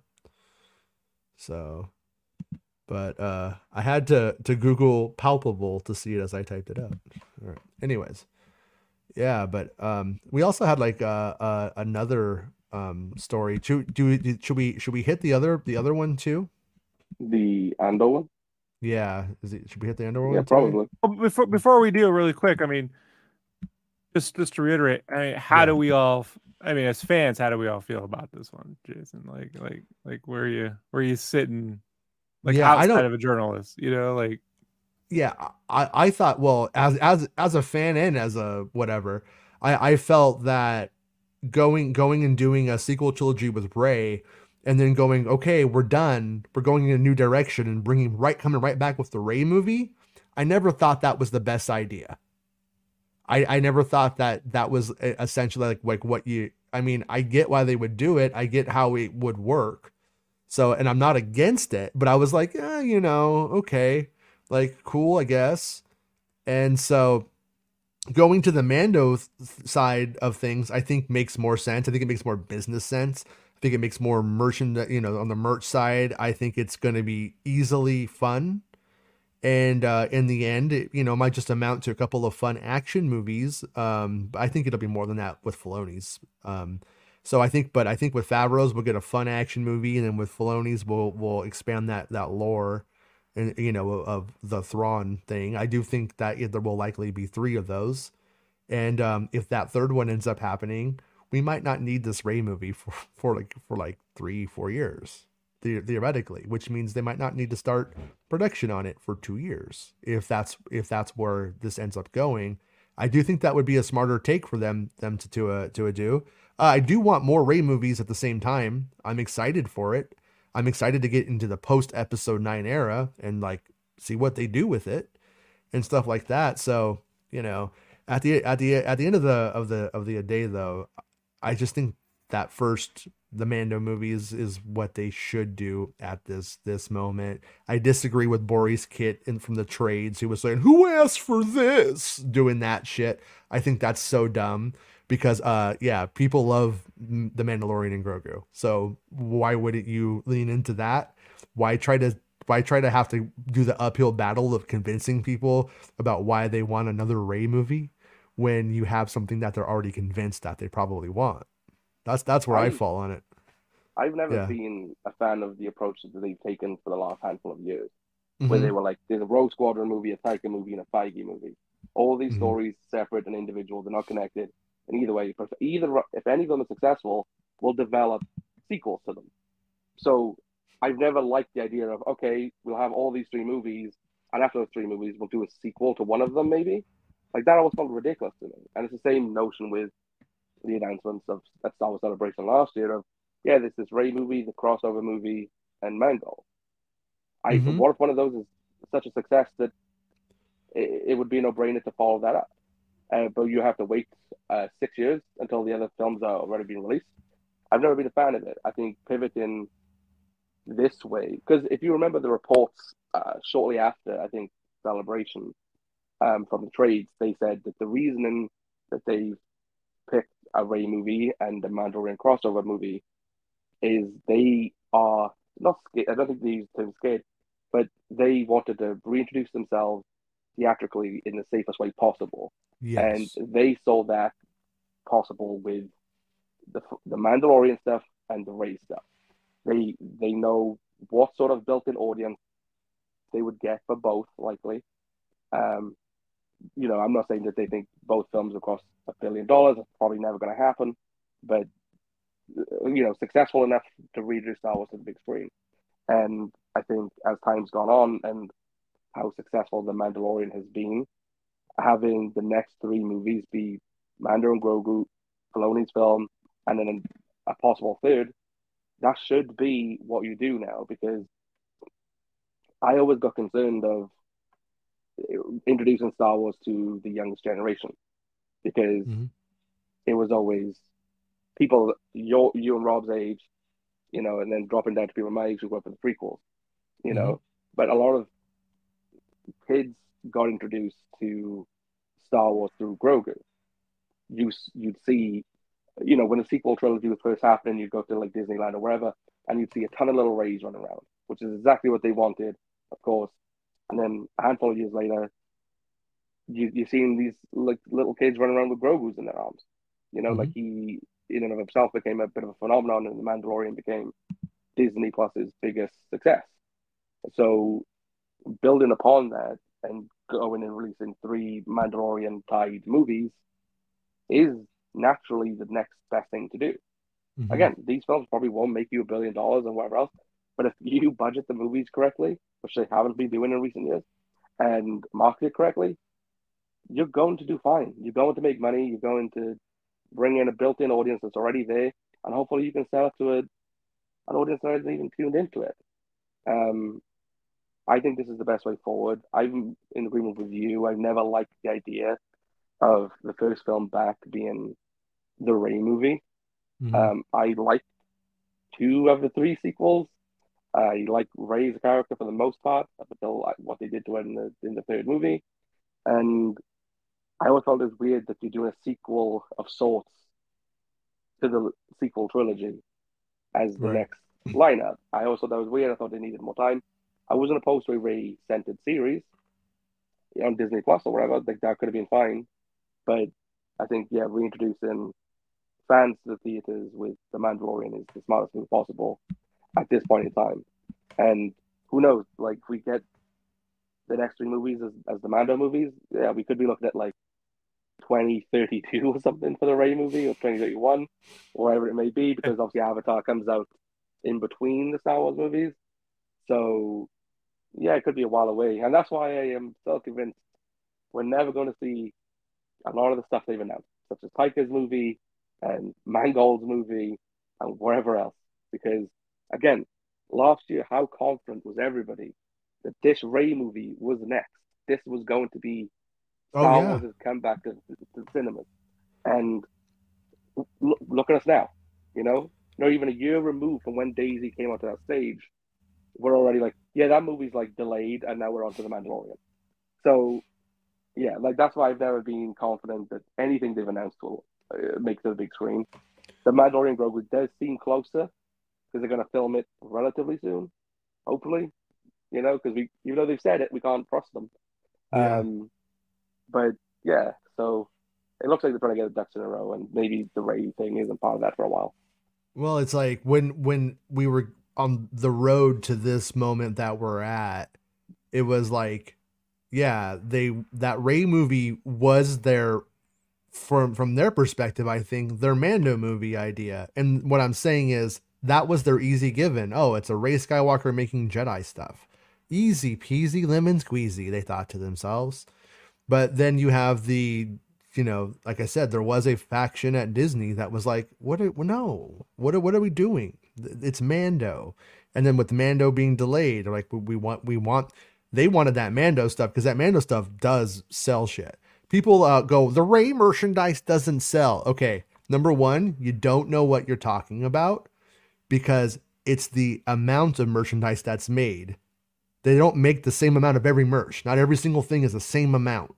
So, but uh, I had to to Google palpable to see it as I typed it out. All right. Anyways, yeah, but um, we also had like uh, uh another um story. Should do should we should we hit the other the other one too? The Andor one. Yeah, is it should we hit the Andor one? Yeah, probably. Well, before before we do really quick, I mean, just just to reiterate, I mean, how Yeah. do we all? I mean, as fans, how do we all feel about this one, Jason? Like, like, like, where you where you sitting? Like Yeah, I outside don't- of a journalist, you know, like yeah i i thought well as as as a fan and as a whatever i i felt that going going and doing a sequel trilogy with rey and then going okay we're done. We're going in a new direction and bringing right coming right back with the rey movie. I never thought that was the best idea. I i never thought that that was essentially like like what you i mean i get why they would do it. I get how it would work. So and i'm not against it but i was like eh, you know okay like cool i guess. And so going to the mando th- side of things i think makes more sense. I think it makes more business sense. I think it makes more merchant you know on the merch side i think it's going to be easily fun. And uh, in the end it, you know might just amount to a couple of fun action movies um, but i think it'll be more than that with Filoni's. um, so i think but i think with favreau's we'll get a fun action movie and then with Filoni's, we'll we'll expand that that lore you know of the Thrawn thing. I do think that there will likely be three of those, and um, if that third one ends up happening, we might not need this Rey movie for for like for like three four years the- theoretically, which means they might not need to start production on it for two years if that's if that's where this ends up going. I do think that would be a smarter take for them them to to uh, to do. Uh, I do want more Rey movies at the same time. I'm excited for it. I'm excited to get into the post episode 9 era and like see what they do with it and stuff like that. So, you know, at the at the at the end of the of the of the day though, I just think that first the Mando movies is what they should do at this this moment. I disagree with Borys Kit in from the trades who was saying, "Who asked for this?" doing that shit. I think that's so dumb because uh yeah, people love the Mandalorian and Grogu. So why wouldn't you lean into that? Why try to why try to have to do the uphill battle of convincing people about why they want another Rey movie when you have something that they're already convinced that they probably want? That's that's where I, I- fall on it. I've never Yeah. been a fan of the approach that they've taken for the last handful of years, Mhm. where they were like, there's a Rogue Squadron movie, a Taika movie, and a Feige movie. All these Mhm. stories separate and individual, they're not connected. And either way, if either if any of them are successful, we'll develop sequels to them. So I've never liked the idea of okay, we'll have all these three movies, and after those three movies, we'll do a sequel to one of them, maybe. Like that always felt ridiculous to me. And it's the same notion with the announcements of that Star Wars Celebration last year of yeah, there's this Rey movie, the crossover movie, and Mando. I Mhm. what if one of those is such a success that it, it would be no-brainer to follow that up? Uh, but you have to wait uh, six years until the other films are already being released. I've never been a fan of it. I think pivoting this way, because if you remember the reports uh, shortly after, I think Celebration um, from the trades, they said that the reasoning that they picked a Rey movie and the Mandalorian crossover movie is they are not scared. I don't think they use the term scared, but they wanted to reintroduce themselves theatrically in the safest way possible, Yes. and they saw that possible with the the Mandalorian stuff and the Rey stuff. They they know what sort of built-in audience they would get for both, likely. Um, you know, I'm not saying that they think both films will cost a billion dollars. It's probably never going to happen, but you know, successful enough to reintroduce Star Wars to the big screen. And I think as time's gone on and how successful The Mandalorian has been, having the next three movies be Mando and Grogu, Filoni's film, and then a possible third, that should be what you do now because I always got concerned of introducing Star Wars to the youngest generation because mm-hmm. it was always people your you and Rob's age, you know, and then dropping down to people my age who grew up with the prequels, you mm-hmm. know. But a lot of kids got introduced to Star Wars through Grogu. You you'd see, you know, when the sequel trilogy was first happening, you'd go to like Disneyland or wherever, and you'd see a ton of little Reys running around, which is exactly what they wanted, of course. And then a handful of years later, you you're seeing these like little kids running around with Grogu's in their arms. You know, mm-hmm. like he in and of himself became a bit of a phenomenon, and the Mandalorian became Disney Plus's biggest success. So, building upon that and going and releasing three Mandalorian tied movies is naturally the next best thing to do. Mm-hmm. Again, these films probably won't make you a billion dollars and whatever else, but if you budget the movies correctly, which they haven't been doing in recent years, and market it correctly, you're going to do fine. You're going to make money. You're going to bring in a built-in audience that's already there, and hopefully you can sell it to a, an audience that hasn't even tuned into it. Um, I think this is the best way forward. I'm in agreement with you. I've never liked the idea of the first film back being the Rey movie. Mm-hmm. Um, I liked two of the three sequels. I like Rey's character for the most part, up until what they did to her in the in the third movie, and I always felt it was weird that you're doing a sequel of sorts to the sequel trilogy as the right. next lineup. I also thought that was weird. I thought they needed more time. I wasn't opposed to a Rey centered series on Disney Plus or whatever. Like that could have been fine, but I think yeah, reintroducing fans to the theaters with the Mandalorian is the smartest thing possible at this point in time. And who knows? Like we get the next three movies as, as the Mando movies, yeah, we could be looking at like 2032 or something for the Rey movie or 2031, or whatever it may be, because obviously Avatar comes out in between the Star Wars movies. So, yeah, it could be a while away. And that's why I am so convinced we're never going to see a lot of the stuff they've announced, such as Taika's movie and Mangold's movie and wherever else. Because, again, last year, how confident was everybody that this Rey movie was next? This was going to be oh, Star oh, yeah. Wars has come back to, to, to cinemas, and look, look at us now. You know, not even a year removed from when Daisy came onto that stage, we're already like, yeah, that movie's like delayed, and now we're on to the Mandalorian. So, yeah, like that's why I've never been confident that anything they've announced will uh, make to the big screen. The Mandalorian Grogu does seem closer because they're going to film it relatively soon, hopefully. You know, because we, even though they've said it, we can't trust them. Yeah. Um, but yeah, so it looks like they're trying to get the ducks in a row, and maybe the Rey thing isn't part of that for a while. Well, it's like when when we were on the road to this moment that we're at, it was like, yeah, they that Rey movie was their from from their perspective, I think their Mando movie idea. And what I'm saying is that was their easy given. Oh, it's a Rey Skywalker making Jedi stuff. Easy peasy lemon squeezy, they thought to themselves. But then you have the, you know, like I said, there was a faction at Disney that was like, what? Are, no, what? Are, what are we doing? It's Mando, and then with Mando being delayed, like we want, we want, they wanted that Mando stuff because that Mando stuff does sell shit. People uh, go, the Rey merchandise doesn't sell. Okay, number one, you don't know what you're talking about because it's the amount of merchandise that's made they don't make the same amount of every merch. Not every single thing is the same amount.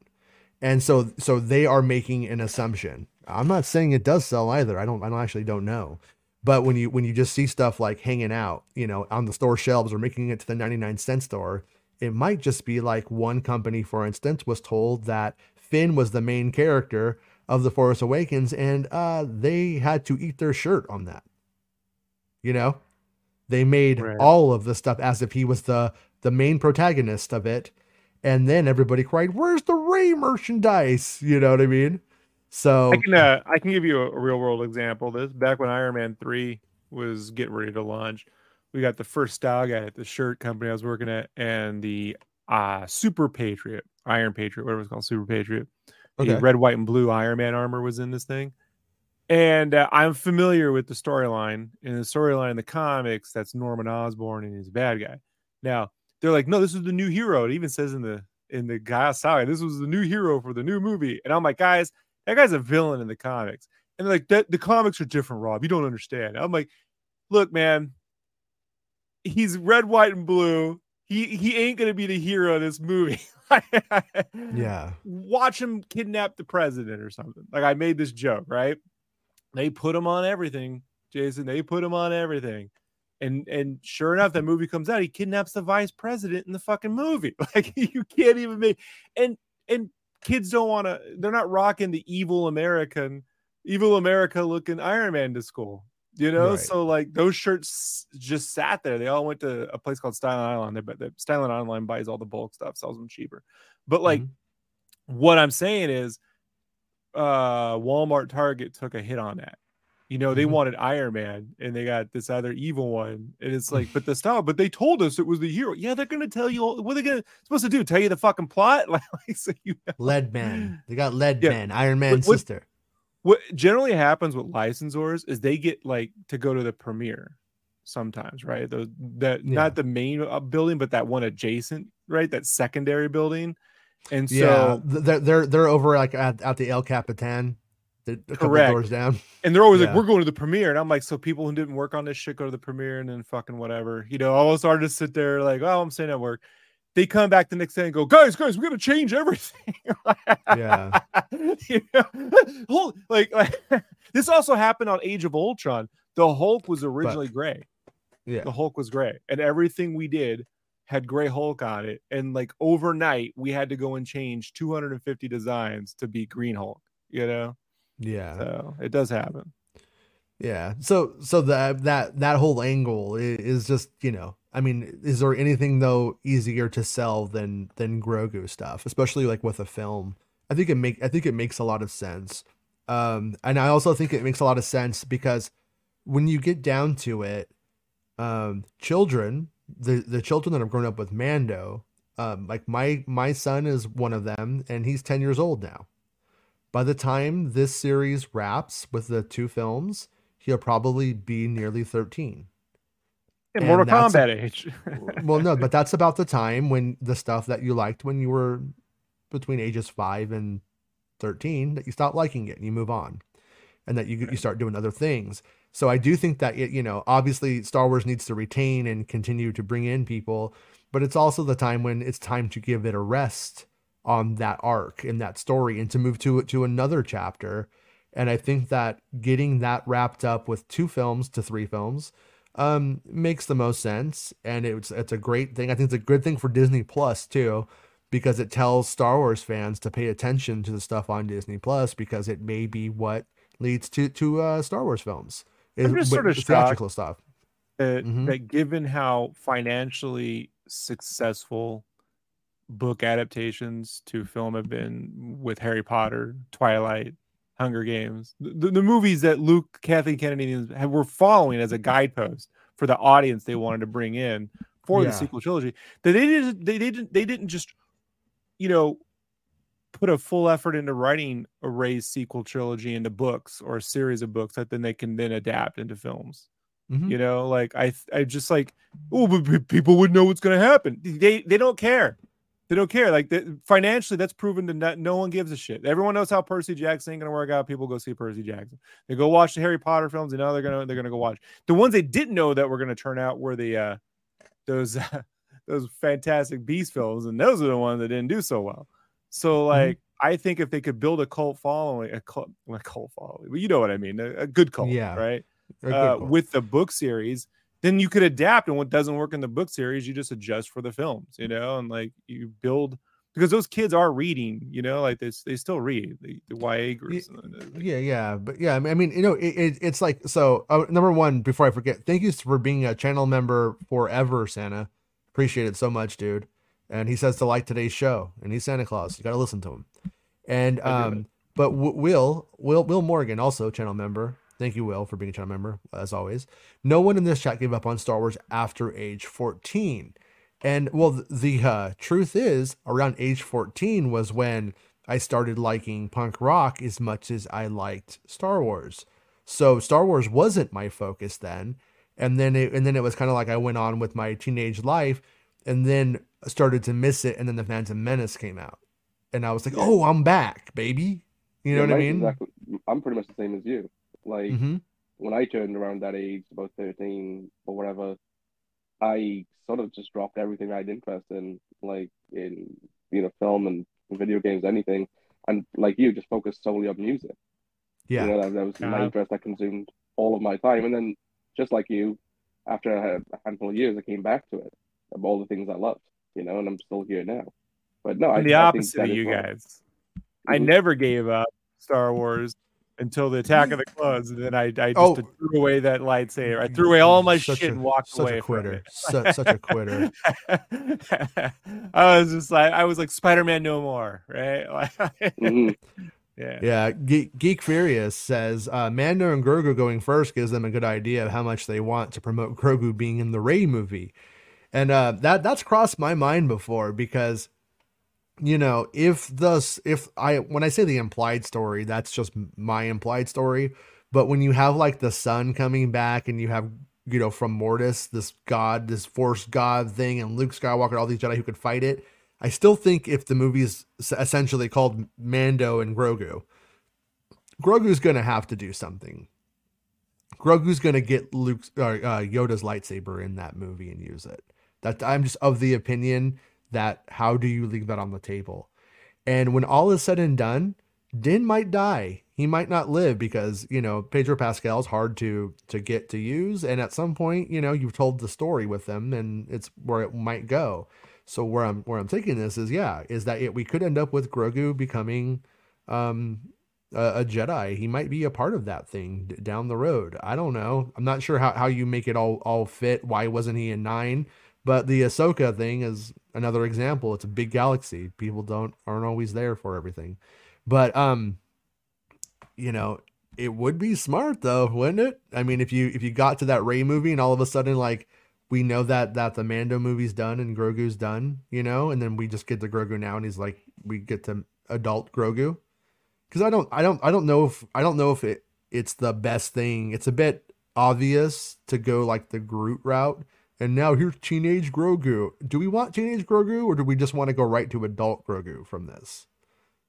And so so they are making an assumption. I'm not saying it does sell either. I don't I don't actually don't know. But when you when you just see stuff like hanging out, you know, on the store shelves or making it to the 99 cent store, it might just be like one company, for instance, was told that Finn was the main character of The Force Awakens and uh, they had to eat their shirt on that. You know? They made right. all of the stuff as if he was the the main protagonist of it. And then everybody cried, Where's the Rey merchandise? You know what I mean? So I can uh, I can give you a, a real world example. This back when Iron Man three was getting ready to launch, we got the first style guy at the shirt company I was working at, and the uh Super Patriot, Iron Patriot, whatever it's called, Super Patriot. Okay. The red, white, and blue Iron Man armor was in this thing. And uh, I'm familiar with the storyline. In the storyline in the comics, that's Norman Osborn and he's a bad guy. Now they're like, no, this is the new hero. It even says in the in the guy side, this was the new hero for the new movie. And I'm like, guys, that guy's a villain in the comics. And like, that the comics are different, Rob. You don't understand. I'm like, look, man, he's red, white, and blue. He he ain't gonna be the hero of this movie. yeah. Watch him kidnap the president or something. Like I made this joke, right? They put him on everything, Jason. They put him on everything. And and sure enough, that movie comes out. He kidnaps the vice president in the fucking movie. Like you can't even make and and kids don't want to, they're not rocking the evil American, evil America looking Iron Man to school. You know, Right. so like those shirts just sat there. They all went to a place called Styling Island. They but the Styling Island buys all the bulk stuff, sells them cheaper. But like Mhm. what I'm saying is uh Walmart Target took a hit on that. You know, they Mhm. wanted Iron Man and they got this other evil one. And it's like, but the style, but they told us it was the hero. Yeah, they're gonna tell you all, what are they gonna supposed to do? Tell you the fucking plot? Like, so you know. Lead Man. They got Lead Yeah. Man, Iron Man's what- sister. what generally happens with licensors is they get like to go to the premiere sometimes, right? The, that Yeah. not the main uh, building, but that one adjacent, right? That secondary building. And so yeah, they're they're they're over like at, at the El Capitan, the, a Correct. doors down. And they're always like, we're going to the premiere. And I'm like, so people who didn't work on this shit go to the premiere and then fucking whatever. You know, all those artists sit there like, oh, I'm staying at work. They come back the next day and go, guys, guys, we're gonna change everything. Yeah. you know? Whole- like, like this also happened on Age of Ultron. The Hulk was originally gray. Yeah, The Hulk was gray, and everything we did had gray Hulk on it. And like overnight, we had to go and change 250 designs to be green Hulk. You know, yeah, so it does happen. yeah. So so that that that whole angle is just you know, I mean, is there anything though easier to sell than than Grogu stuff, especially like with a film? I think it make I think it makes a lot of sense. Um, and I also think it makes a lot of sense because when you get down to it, um, children, the the children that have grown up with Mando, um, like my my son is one of them, and he's ten years old now. By the time this series wraps with the two films, he'll probably be nearly thirteen. In Mortal Kombat age. well, no, but that's about the time when the stuff that you liked when you were between ages five and thirteen that you stop liking it and you move on, and that you you start doing other things. So I do think that it, you know, obviously Star Wars needs to retain and continue to bring in people, but it's also the time when it's time to give it a rest on that arc in that story and to move to to another chapter. And I think that getting that wrapped up with two films to three films um makes the most sense and it's it's a great thing. I think it's a good thing for Disney Plus too because it tells Star Wars fans to pay attention to the stuff on Disney Plus because it may be what leads to to uh Star Wars films. I'm just sort of theatrical stuff. that, Mhm. that given how financially successful book adaptations to film have been with Harry Potter, Twilight, Hunger Games, the, the movies that Luke, Kathleen Kennedy have, were following as a guidepost for the audience they wanted to bring in for Yeah. the sequel trilogy. That they didn't, they didn't, they didn't just, you know, put a full effort into writing a Rey's sequel trilogy into books or a series of books that then they can then adapt into films Mhm. you know like i i just like oh but people would know what's going to happen they they don't care they don't care like the, financially that's proven to not, no one gives a shit. Everyone knows how percy jackson ain't going to work out. People go see percy jackson. They go watch the harry potter films and now they're going to they're going to go watch. The ones they didn't know that were going to turn out were the uh those uh, those fantastic beast films and those are the ones that didn't do so well. So like i think if they could build a cult following a cult, a cult following but you know what i mean a, a good cult Yeah. right? Uh, with the book series, then you could adapt. And what doesn't work in the book series, you just adjust for the films, you know, and like you build because those kids are reading, you know, like they, they still read the, the YA groups. Yeah, yeah, but yeah, I mean- you know, it, it, it's like so. Uh, number one, before I forget, thank you for being a channel member forever, Santa. Appreciate it so much, dude. And he says to like today's show, and he's Santa Claus. You got to listen to him. And um, But w- Will, Will, Will Morgan, also channel member. Thank you, Will, for being a channel member, as always. No one in this chat gave up on Star Wars after age 14. And well, the uh, truth is, around age 14 was when I started liking punk rock as much as I liked Star Wars. So Star Wars wasn't my focus then. And then it, and then it was kind of like I went on with my teenage life and then started to miss it. And then the Phantom Menace came out. And I was like, oh, I'm back, baby. You know Yeah, what I mean? Exactly. I'm pretty much the same as you. Like hmm when I turned around that age, about 13 or whatever, I sort of just dropped everything I had interest in, like in you know film and video games, anything, and like you, just focused solely on music. Yeah. You know, that, that was my Uh-huh. interest that consumed all of my time. And then, just like you, after I had a handful of years, I came back to it of all the things I loved, you know, and I'm still here now. But no, I, I'm the I think opposite that of you wrong. guys. I Mhm. never gave up Star Wars until the Attack of the Clones, and then I, I just Oh. threw away that lightsaber. I threw away all my Such shit a- and walked away. such away a from quitter. it. Su- such a quitter. I was just like, I was like Spider-Man no more, right? Like, Mhm. yeah. Yeah, Ge- Geek Furious says uh, Mando and Grogu going first gives them a good idea of how much they want to promote Grogu being in the Rey movie, and uh, that that's crossed my mind before because, you know, if the if I when I say the implied story, that's just my implied story, but when you have like the sun coming back and you have you know from Mortis this god this Force god thing and Luke Skywalker all these Jedi who could fight it. I still think if the movie is essentially called Mando and Grogu, Grogu's gonna have to do something. Grogu's gonna get Luke's uh, uh, Yoda's lightsaber in that movie and use it. That I'm just of the opinion that how do you leave that on the table? And when all is said and done, Din might die. He might not live because you know Pedro Pascal's hard to to get to use, and at some point, you know, you've told the story with them, and it's where it might go. So where I'm where I'm taking this is yeah, is that it, we could end up with Grogu becoming um a, a Jedi. He might be a part of that thing d- down the road. I don't know. I'm not sure how, how you make it all all fit. Why wasn't he in nine? But the Ahsoka thing is another example. It's a big galaxy. People don't aren't always there for everything. But um, you know, it would be smart though, wouldn't it? I mean, if you if you got to that Rey movie and all of a sudden like we know that that the Mando movie's done and Grogu's done, you know, and then we just get to Grogu now and he's like we get to adult Grogu. Cuz I don't I don't I don't know if I don't know if it it's the best thing. It's a bit obvious to go like the Groot route. And now here's teenage Grogu. Do we want teenage Grogu or do we just want to go right to adult Grogu from this?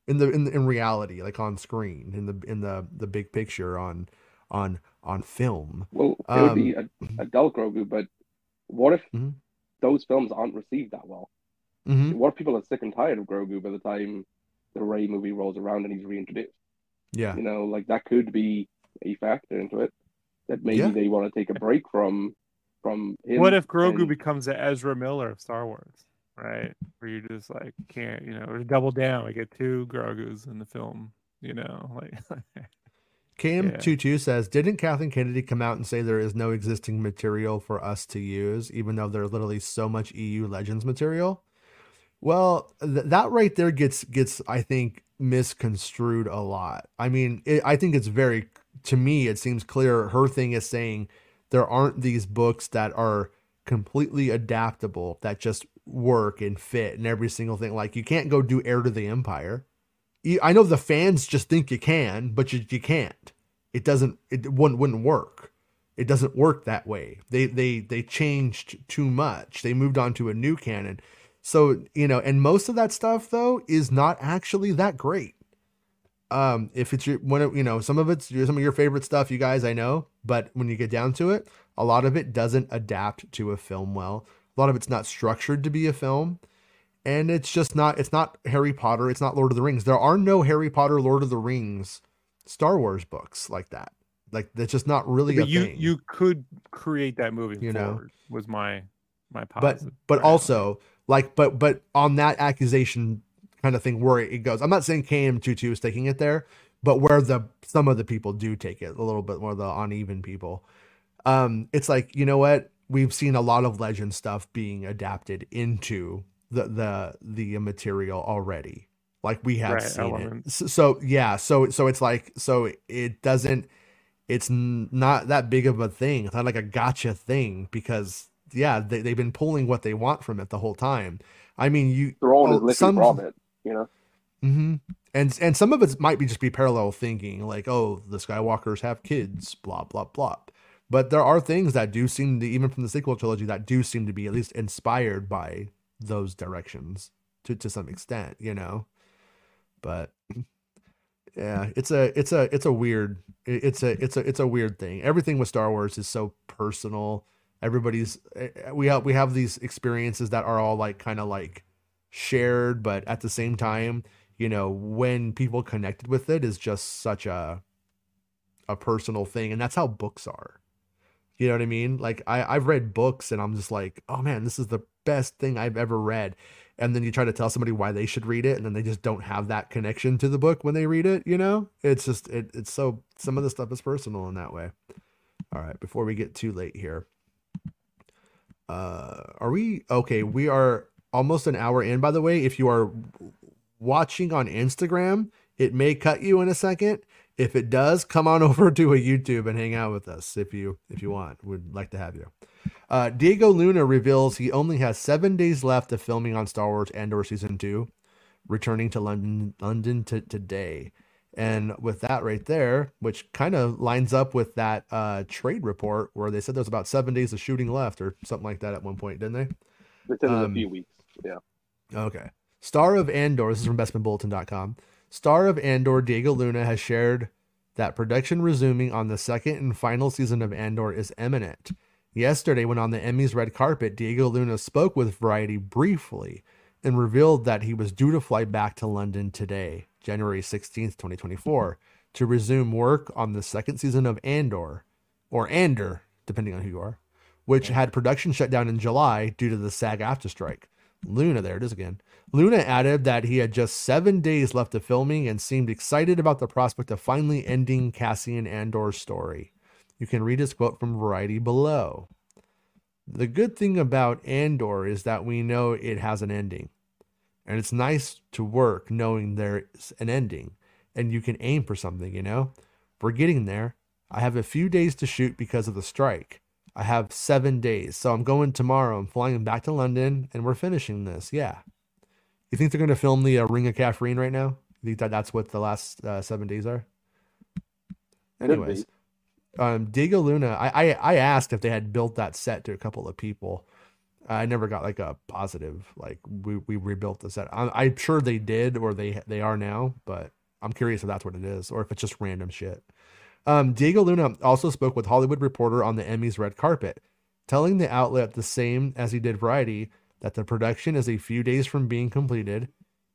In the in the, in reality, like on screen, in the in the the big picture on on on film. Well, it would be a, adult Grogu, but what if Mhm. those films aren't received that well? hmm What if people are sick and tired of Grogu by the time the Rey movie rolls around and he's reintroduced? Yeah. You know, like that could be a factor into it. That maybe Yeah. they want to take a break from from him. What if Grogu and- becomes the Ezra Miller of Star Wars, right? Where you just like can't, you know, double down. We get two Grogus in the film, you know, like KM22 says, Didn't Kathleen Kennedy come out and say there is no existing material for us to use, even though there's literally so much EU Legends material? Well, th- that right there gets gets I think misconstrued a lot. I mean, it, I think it's very to me it seems clear her thing is saying there aren't these books that are completely adaptable that just work and fit and every single thing. Like you can't go do Heir to the Empire. I know the fans just think you can, but you, you can't. It doesn't. It wouldn't wouldn't work. It doesn't work that way. They they they changed too much. They moved on to a new canon. So you know, and most of that stuff though is not actually that great. Um, if it's your one of you know some of it's your, some of your favorite stuff, you guys I know, but when you get down to it, a lot of it doesn't adapt to a film well. A lot of it's not structured to be a film and it's just not it's not harry potter it's not lord of the rings there are no harry potter lord of the rings star wars books like that like that's just not really a but you thing you could create that movie. You know? Was my my but positive. but right? also like but but on that accusation kind of thing where it goes i'm not saying km22 is taking it there but where the some of the people do take it a little bit more the uneven people um it's like you know what we've seen a lot of legend stuff being adapted into the the the material already like we have Right, seen it. So, so yeah, so so it's like so it doesn't it's not that big of a thing. It's not like a gotcha thing because yeah, they they've been pulling what they want from it the whole time. I mean, you Throwing oh, is liquid some- from it, you know. hmm And and some of it might be just be parallel thinking, like, oh, the Skywalkers have kids, blah blah blah. But there are things that do seem to, even from the sequel trilogy, that do seem to be at least inspired by those directions to to some extent, you know. But yeah, it's a it's a it's a weird it's a it's a it's a weird thing. Everything with Star Wars is so personal. Everybody's eh, eh, we have we have these experiences that are all like kind of like shared, but at the same time, you know, when people connected with it is just such a a personal thing, and that's how books are. You know what I mean? Like I I've read books and I'm just like, oh man, this is the best thing I've ever read. And then you try to tell somebody why they should read it, and then they just don't have that connection to the book when they read it. You know, it's just it, it's so some of the stuff is personal in that way. All right, before we get too late here, uh, are we okay? We are almost an hour in. By the way, if you are watching on Instagram, it may cut you in a second. If it does, come on over to a YouTube and hang out with us if you if you want. We'd like to have you. Uh, Diego Luna reveals he only has seven days left of filming on Star Wars Andor season two, returning to London London to today. And with that right there, which kind of lines up with that uh, trade report where they said there's about seven days of shooting left or something like that at one point, didn't they? They said Um, a few weeks. Yeah. Okay. Star of Andor, this is from bespinbulletin.com. Star of Andor, Diego Luna, has shared that production resuming on the second and final season of Andor is imminent. Yesterday, when on the Emmys red carpet, Diego Luna spoke with Variety briefly and revealed that he was due to fly back to London today, January 16th, 2024, to resume work on the second season of Andor, or Andor, depending on who you are, which had production shut down in July due to the SAG-AFTRA strike. Luna, there it is again. Luna added that he had just seven days left of filming and seemed excited about the prospect of finally ending Cassian Andor's story. You can read his quote from Variety below. The good thing about Andor is that we know it has an ending. And it's nice to work knowing there's an ending and you can aim for something, you know? We're getting there. I have a few days to shoot because of the strike. I have seven days. So I'm going tomorrow. I'm flying back to London and we're finishing this. Yeah. You think they're going to film the uh, Ring of Kafrene right now? You think that that's what the last uh, seven days are? Anyways, um, Diego Luna, I, I I asked if they had built that set to a couple of people. I never got like a positive like we, we rebuilt the set. I'm, I'm sure they did or they they are now, but I'm curious if that's what it is or if it's just random shit. Um, Diego Luna also spoke with Hollywood Reporter on the Emmys red carpet, telling the outlet the same as he did Variety that the production is a few days from being completed.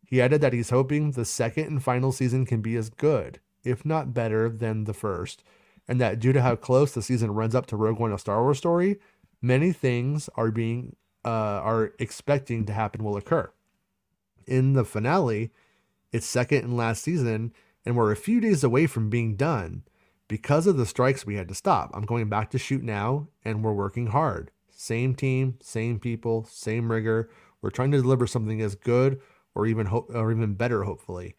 He added that he's hoping the second and final season can be as good, if not better, than the first, and that due to how close the season runs up to Rogue One, a Star Wars story, many things are being uh, are expecting to happen will occur. In the finale, it's second and last season, and we're a few days away from being done. Because of the strikes, we had to stop. I'm going back to shoot now, and we're working hard. Same team, same people, same rigor. We're trying to deliver something as good or even ho- or even better, hopefully.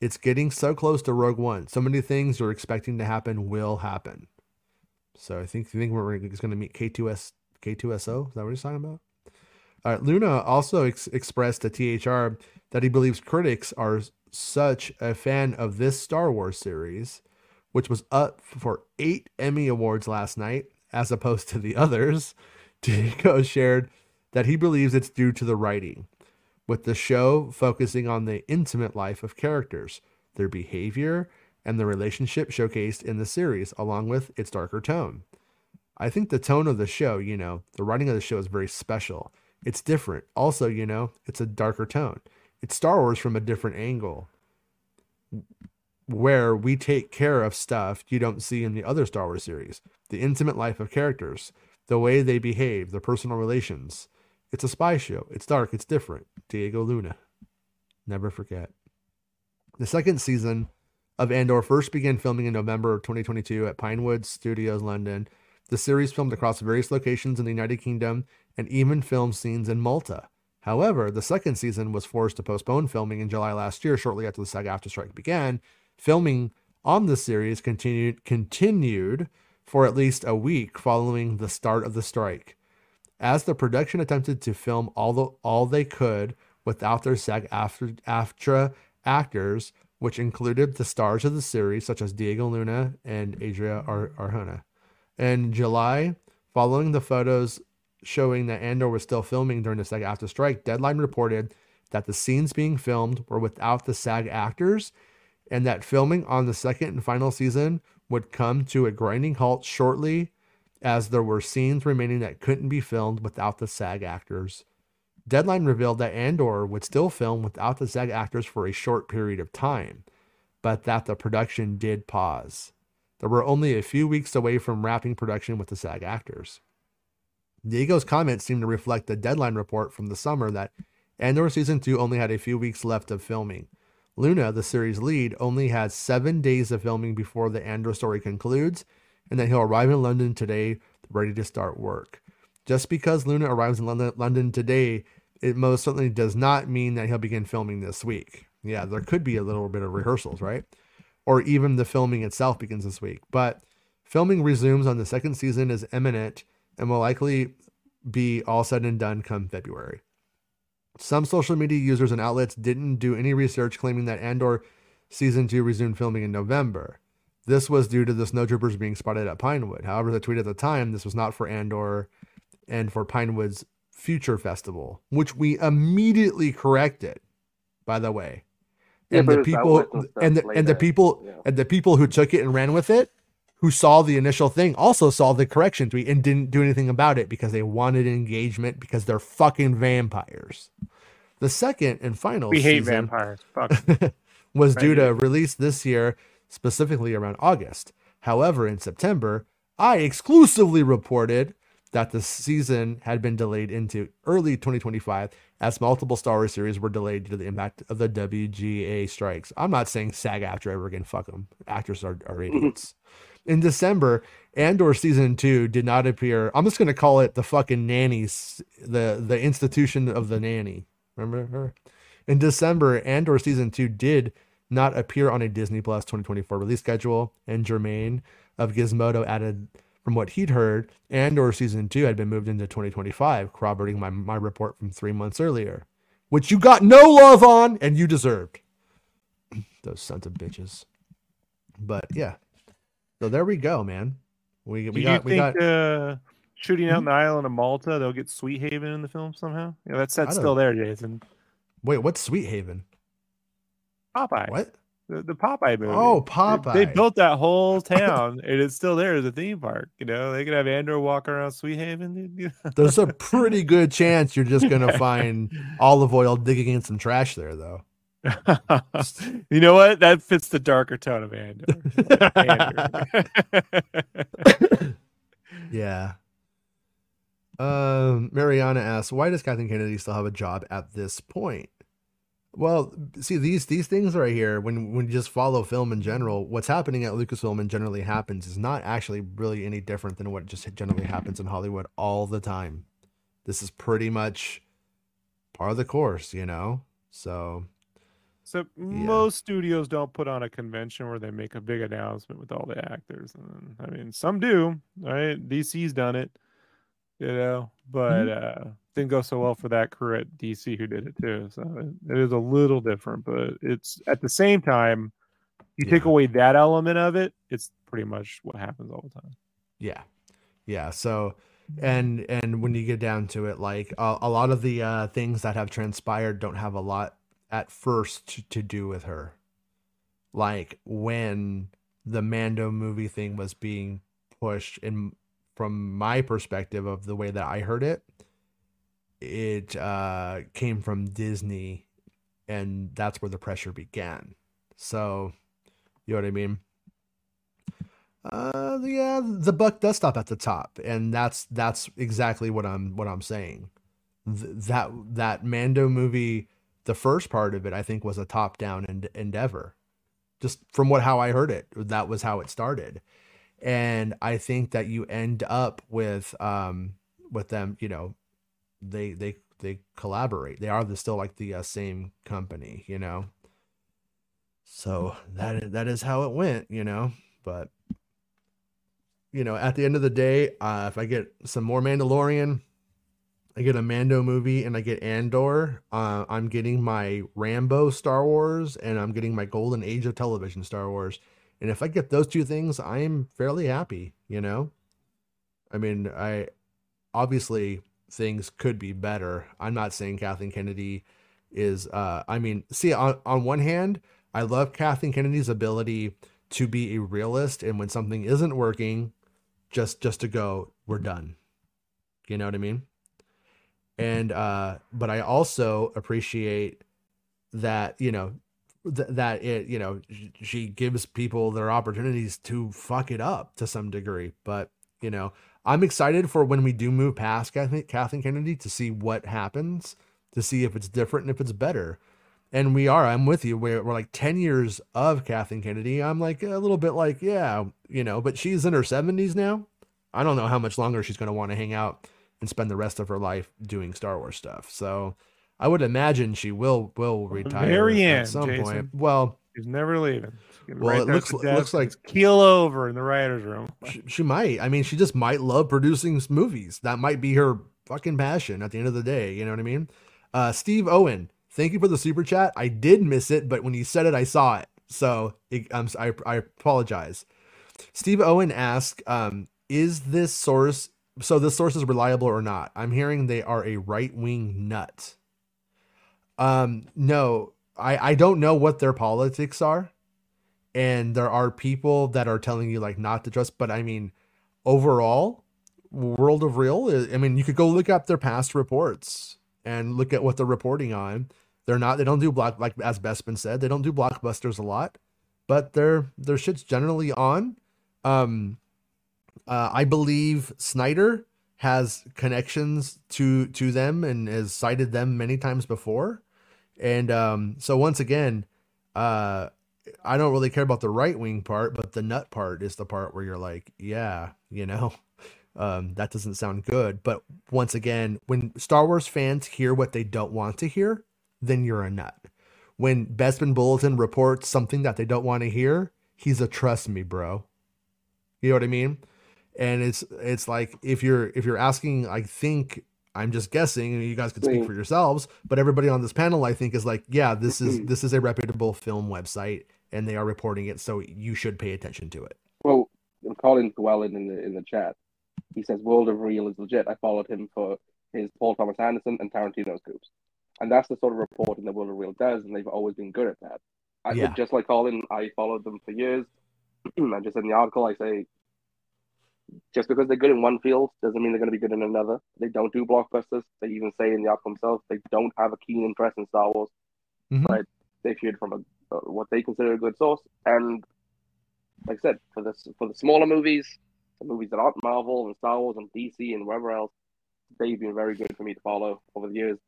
It's getting so close to Rogue One. So many things you're expecting to happen will happen. So I think I think we're going to meet K2S K2SO. Is that what he's talking about? Uh, Luna also ex- expressed to THR that he believes critics are such a fan of this Star Wars series, which was up for eight Emmy Awards last night, as opposed to the others. Diego shared that he believes it's due to the writing, with the show focusing on the intimate life of characters, their behavior, and the relationship showcased in the series, along with its darker tone. I think the tone of the show, you know, the writing of the show is very special. It's different. Also, you know, it's a darker tone. It's Star Wars from a different angle where we take care of stuff you don't see in the other Star Wars series. The intimate life of characters, the way they behave, the personal relations. It's a spy show. It's dark. It's different. Diego Luna. Never forget. The second season of Andor first began filming in November of 2022 at Pinewood Studios, London. The series filmed across various locations in the United Kingdom and even filmed scenes in Malta. However, the second season was forced to postpone filming in July last year, shortly after the SAG-AFTRA strike began. Filming on the series continued continued for at least a week following the start of the strike. As the production attempted to film all the all they could without their SAG AFTRA actors, which included the stars of the series such as Diego Luna and Adria Ar- Arjona. In July, following the photos showing that Andor was still filming during the SAG-AFTRA strike, Deadline reported that the scenes being filmed were without the SAG actors and that filming on the second and final season would come to a grinding halt shortly as there were scenes remaining that couldn't be filmed without the SAG actors. Deadline revealed that Andor would still film without the SAG actors for a short period of time, but that the production did pause. There were only a few weeks away from wrapping production with the SAG actors. Diego's comments seem to reflect the deadline report from the summer that Andor season 2 only had a few weeks left of filming. Luna, the series lead, only has seven days of filming before the Andor story concludes, and that he'll arrive in London today ready to start work. Just because Luna arrives in London today, it most certainly does not mean that he'll begin filming this week. Yeah, there could be a little bit of rehearsals, right? Or even the filming itself begins this week. But filming resumes on the second season is imminent and will likely be all said and done come February. Some social media users and outlets didn't do any research claiming that Andor season 2 resumed filming in November. This was due to the snowtroopers being spotted at Pinewood. However, the tweet at the time, this was not for Andor and for Pinewood's future festival, which we immediately corrected, by the way. Yeah, And the people and the, and the people yeah. and the people who took it and ran with it, who saw the initial thing, also saw the correction tweet and didn't do anything about it because they wanted engagement because they're fucking vampires. The second and final We hate vampires. Fuck. was Right, due to release this year, specifically around August. However, in September, I exclusively reported that the season had been delayed into early 2025 as multiple Star Wars series were delayed due to the impact of the WGA strikes. I'm not saying SAG-AFTRA ever again, fuck them. Actors are, are idiots. In December, Andor season two did not appear. I'm just gonna call it the fucking nannies, the the institution of the nanny. Remember her? In December, Andor season two did not appear on a Disney Plus 2024 release schedule, and Germain of Gizmodo added from what he'd heard, Andor season two had been moved into 2025, corroborating my, my report from three months earlier, which you got no love on and you deserved. Those sons of bitches. But yeah. So there we go, man. We, we got we think got uh, shooting out in the island of Malta, they'll get Sweet Haven in the film somehow? Yeah, that set's don't- still there, Jason. wait, what's Sweet Haven? Popeye. What? The, the Popeye movie. Oh, Popeye. They, built that whole town, and it's still there as a theme park. You know, they could have Andor walk around Sweet Haven. There's a pretty good chance you're just gonna find olive oil digging in some trash there, though. you know what? That fits the darker tone of Andor. Yeah. Um, Mariana asks, why does Kathleen Kennedy still have a job at this point? Well, see these these things right here. When when you just follow film in general, what's happening at Lucasfilm and generally happens is not actually really any different than what just generally happens in Hollywood all the time. This is pretty much part of the course, you know. So So most studios don't put on a convention where they make a big announcement with all the actors. And I mean, some do, right? DC's done it, you know, but Mm-hmm. uh didn't go so well for that crew at DC who did it too. So it, it is a little different, but it's at the same time, you take away that element of it, it's pretty much what happens all the time. Yeah. Yeah. So, and, and when you get down to it, like a, a lot of the uh, things that have transpired don't have a lot at first to, do with her. Like when the Mando movie thing was being pushed, and from my perspective of the way that I heard it, it uh, came from Disney, and that's where the pressure began. So, you know what I mean? Uh, yeah, the buck does stop at the top, and that's that's exactly what I'm what I'm saying. Th- that that Mando movie, the first part of it, I think was a top down en- endeavor. Just from what how I heard it, that was how it started, and I think that you end up with um with them, you know, they they they collaborate. They are the, still like the uh, same company, you know. So that that is how it went, you know. But you know, at the end of the day, uh, if I get some more Mandalorian, I get a Mando movie, and I get Andor, uh, I'm getting my Rambo Star Wars, and I'm getting my Golden Age of Television Star Wars. And if I get those two things, I am fairly happy, you know. I mean, I obviously things could be better. I'm not saying Kathleen Kennedy is uh I mean, see on on one hand, I love Kathleen Kennedy's ability to be a realist and when something isn't working, just just to go, we're done. You know what I mean? And uh but I also appreciate that, you know, th- that it, you know, she gives people their opportunities to fuck it up to some degree, but you know, I'm excited for when we do move past Kathleen, Kennedy to see what happens, to see if it's different and if it's better. And we are, I'm with you. We're, we're like 10 years of Kathleen Kennedy. I'm like a little bit like, yeah, you know, but she's in her 70s now. I don't know how much longer she's going to want to hang out and spend the rest of her life doing Star Wars stuff. So I would imagine she will will retire Very at some Jason. point. Well, She's never leaving. She's Well, right it looks- looks like- keel over in the writers' room. she, she might. I mean, she just might love producing movies. That might be her fucking passion at the end of the day. You know what I mean? Uh, Steve Owen, thank you for the super chat. I did miss it, but when you said it, I saw it. So it, I, I apologize. Steve Owen asked, um, is this source, so this source is reliable or not? I'm hearing they are a right wing nut. Um, no, I, I don't know what their politics are. And there are people that are telling you like not to trust, but I mean, overall, World of Reel, I mean, you could go look up their past reports and look at what they're reporting on. They're not, they don't do block, like as Bespin said, they don't do blockbusters a lot, but their, their shit's generally on. Um, uh, I believe Sneider has connections to, to them and has cited them many times before. And, um, so once again, uh, I don't really care about the right wing part, but the nut part is the part where you're like, yeah, you know, um, that doesn't sound good. But once again, when Star Wars fans hear what they don't want to hear, then you're a nut. When Bespin Bulletin reports something that they don't want to hear, he's a trust me, bro. You know what I mean? And it's it's like if you're if you're asking, I think I'm just guessing, and you guys could speak for yourselves, but everybody on this panel, I think, is like, yeah, this is mm-hmm. this is a reputable film website, and they are reporting it, so you should pay attention to it. Well, Colin Llewellyn in the in the chat, he says World of Reel is legit. I followed him for his Paul Thomas Anderson and Tarantino scoops, and that's the sort of reporting that World of Reel does, and they've always been good at that. I, Yeah. Just like Colin, I followed them for years. I just in the article I say, just because they're good in one field doesn't mean they're going to be good in another. They don't do blockbusters. They even say in the article themselves they don't have a keen interest in Star Wars. Mhm. But they've heard from a, uh, what they consider a good source, and like I said, for the for the smaller movies, the movies that aren't Marvel and Star Wars and DC and wherever else, they've been very good for me to follow over the years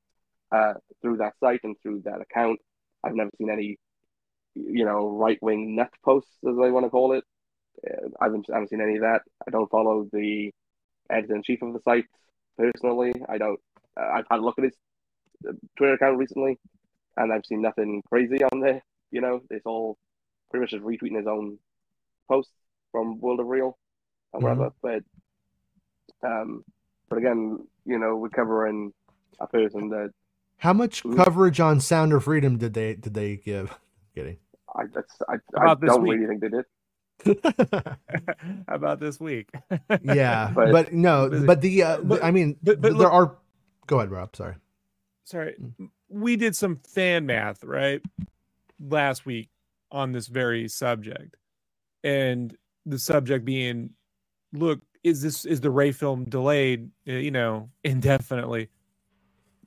uh, through that site and through that account. I've never seen any, you know, right wing nut posts as they want to call it. Uh, I haven't, I haven't seen any of that. I don't follow the editor in chief of the site personally. I don't. Uh, I've had a look at his uh, Twitter account recently, and I've seen nothing crazy on there. You know, it's all pretty much just retweeting his own posts from World of Reel or whatever. But um, but again, you know, we're covering a person that How much coverage on Sound of Freedom did they did they give? Kidding. I that's, I, I don't week? really think they did. How about this week? yeah, but, But- no, but- but the uh, but- I mean, but- but there look- are. Go ahead, Rob. Sorry. sorry, Mm. we did some fan math right last week on this very subject, and the subject being, look, is this is the Rey film delayed? You know, indefinitely,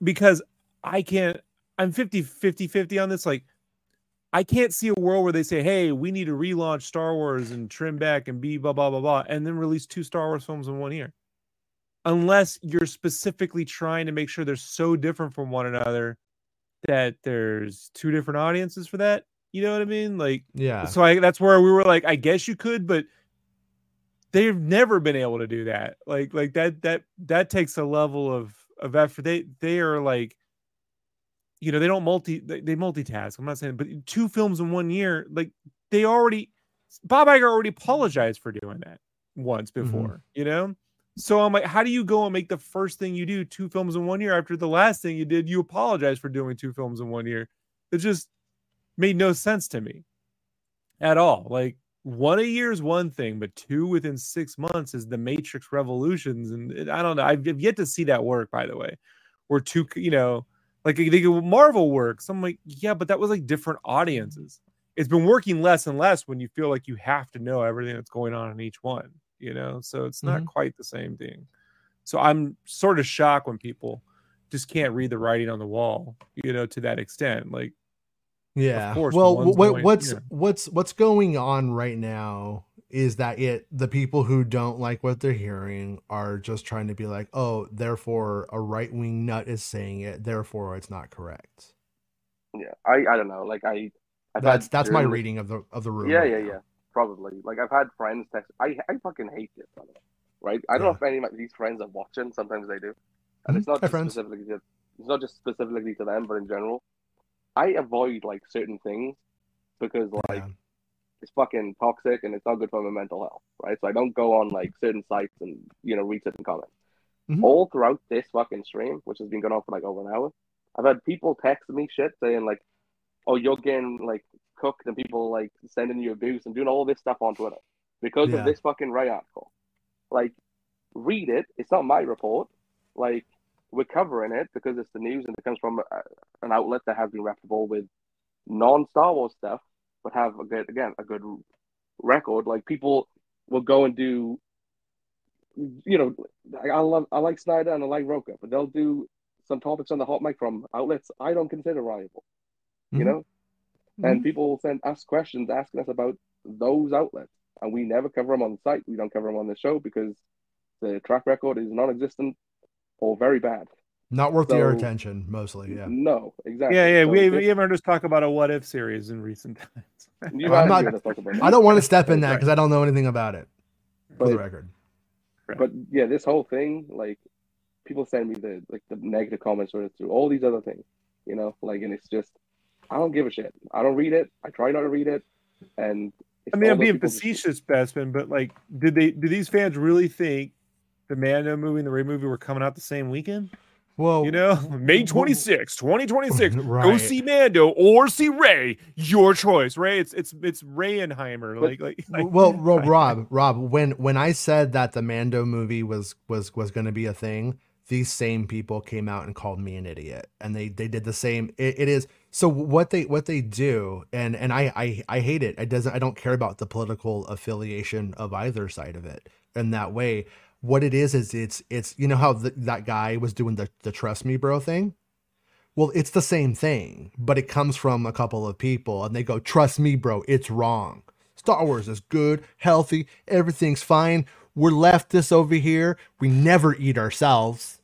because I can't. I'm 50 50 50 on this. Like, I can't see a world where they say, "Hey, we need to relaunch Star Wars and trim back and be blah blah blah blah," and then release two Star Wars films in one year unless you're specifically trying to make sure they're so different from one another that there's two different audiences for that. You know what I mean? Like, Yeah. so I that's where we were like, I guess you could, but they've never been able to do that. Like, like that that that takes a level of of effort. They they are like, you know, they don't multi they, they multitask. I'm not saying, but two films in one year, like they already Bob Iger already apologized for doing that once Mm-hmm. before, you know. So I'm like, how do you go and make the first thing you do two films in one year after the last thing you did, you apologize for doing two films in one year? It just made no sense to me at all. Like one a year is one thing, but two within six months is the Matrix Revolutions, and it- I don't know. I've I've yet to see that work, by the way. Where two, you know, like they go Marvel works. I'm like, yeah, but that was like different audiences. It's been working less and less when you feel like you have to know everything that's going on in each one, you know. So it's not Mhm. quite the same thing. So I'm sort of shocked when people just can't read the writing on the wall, you know, to that extent. Like Yeah. course, well, what, going- what's yeah. what's what's going on right now is that it the people who don't like what they're hearing are just trying to be like, oh, therefore a right wing nut is saying it, therefore it's not correct. Yeah, I I don't know. Like I, I've That's that's my reading of the of the room. Yeah, right yeah, now. yeah. Probably. Like I've had friends text. I I fucking hate this. By the way, right? I don't know if any of these friends are watching. Sometimes they do, and it's Mhm. not just friends. specifically to, it's not just specifically to them, but in general. I avoid like certain things because like Yeah. It's fucking toxic and it's not good for my mental health, right? So I don't go on like certain sites and you know read certain comments. Mhm. All throughout this fucking stream, which has been going on for like over an hour, I've had people text me shit saying like, "Oh, you're getting like cooked," and people like sending you abuse and doing all this stuff on Twitter because Yeah. of this fucking Rey article. Like, read it. It's not my report. Like, we're covering it because it's the news and it comes from a, an outlet that has been reputable with non Star Wars stuff, but have a good again a good record. Like people will go and do, you know, I I love I like Sneider and I like Rocha, but they'll do some topics on the hot mic from outlets I don't consider reliable. You Mhm. know, and people will send us questions asking us about those outlets, and we never cover them on the site. We don't cover them on the show because the track record is non-existent or very bad. Not worth your attention, mostly. Yeah. No, exactly. Yeah, yeah. So we, this- we haven't heard us talk about a what if series in recent times. you I'm haven't not- heard talk about I don't want to step in that Right. because I don't know anything about it. For the But- record. But yeah, this whole thing, like people send me the like the negative comments or through all these other things, you know, like and it's just I don't give a shit. I don't read it. I try not to read it, and it's I mean, I'm being people just- facetious, Bespin, but like, did they? Do these fans really think the Mando movie and the Rey movie were coming out the same weekend? Well, You know, May 26, 2026. Go see Mando or see Rey. Your choice, Rey. It's it's it's Rayenheimer. Like like, like well, Ro- Rob, Rob, when when I said that the Mando movie was was was going to be a thing, these same people came out and called me an idiot, and they they did the same. It, it is so what they what they do, and and I I I hate it. It doesn't. I don't care about the political affiliation of either side of it in that way. What it is is it's it's you know how the, that guy was doing the the trust me bro thing. Well, it's the same thing, but it comes from a couple of people, and they go, "Trust me, bro, it's wrong." Star Wars is good, healthy, everything's fine. We're leftists over here. We never eat ourselves.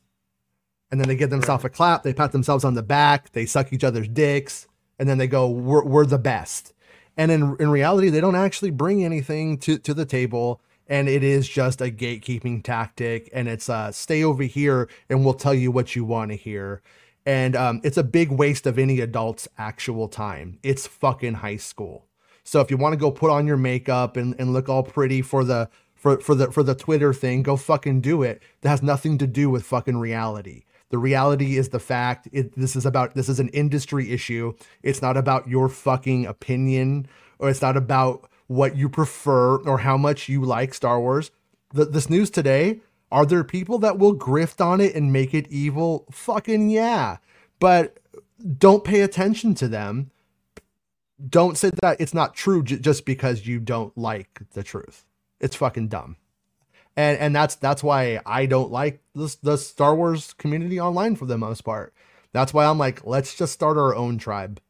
And then they give themselves a clap. They pat themselves on the back. They suck each other's dicks. And then they go, we're, we're the best. And in, in reality, they don't actually bring anything to, to the table. And it is just a gatekeeping tactic. And it's uh, stay over here and we'll tell you what you want to hear. And um, it's a big waste of any adult's actual time. It's fucking high school. So if you want to go put on your makeup and, and look all pretty for the for, for the for the Twitter thing, go fucking do it. That has nothing to do with fucking reality. The reality is the fact it, this is about this is an industry issue. It's not about your fucking opinion or it's not about what you prefer or how much you like Star Wars. The, this news today, are there people that will grift on it and make it evil? Fucking yeah. But don't pay attention to them don't say that it's not true j- just because you don't like the truth. It's fucking dumb. And and that's that's why I don't like this the Star Wars community online for the most part. That's why I'm like, let's just start our own tribe.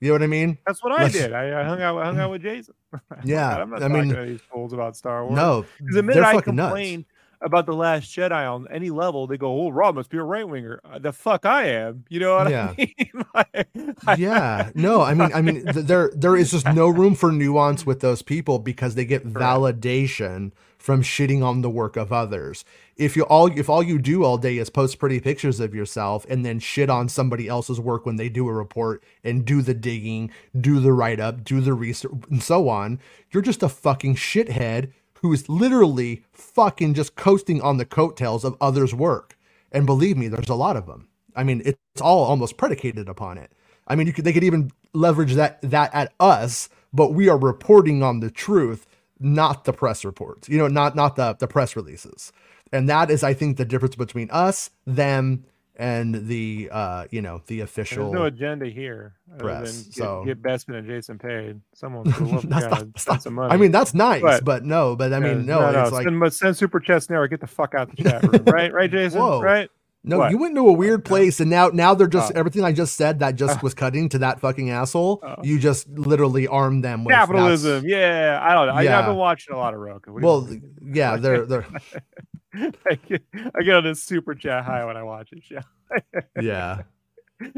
You know what I mean? that's what I Let's- did. I, I hung out I hung out with Jason. Yeah, I'm not I talking mean- to these fools about Star Wars. No, Because the minute I fucking nuts. complain about the Last Jedi on any level, they go, "Oh, Rob must be a right winger." Uh, The fuck I am. You know what Yeah. I mean? Like, yeah no i mean i mean there there is just no room for nuance with those people because they get validation from shitting on the work of others. If you all if all you do all day is post pretty pictures of yourself and then shit on somebody else's work when they do a report and do the digging, do the write up, do the research and so on, you're just a fucking shithead who is literally fucking just coasting on the coattails of others' work. And believe me, there's a lot of them. I mean, it's all almost predicated upon it. I mean, could they could even leverage that that at us, but we are reporting on the truth, not the press reports. You know, not not the the press releases. And that is, I think, the difference between us, them, and the uh, you know, the official. There's no agenda here. press, get, so- get Bespin and Jason paid. Love That's not- that's not- some money. I mean, that's nice, But- but, no, but I mean, no, it's like send, send Super Chess Network. Get the fuck out the chat room, right? Right, Jason. Whoa. Right? No, What? you went to a weird place, and now now they're just Oh. everything I just said that just was cutting to that fucking asshole. Oh. You just literally armed them with Capitalism. Yeah, I don't know. I, Yeah. I've been watching a lot of Roku. Well, yeah, they're they're I get, I get on this super chat high when I watch it. Yeah. yeah,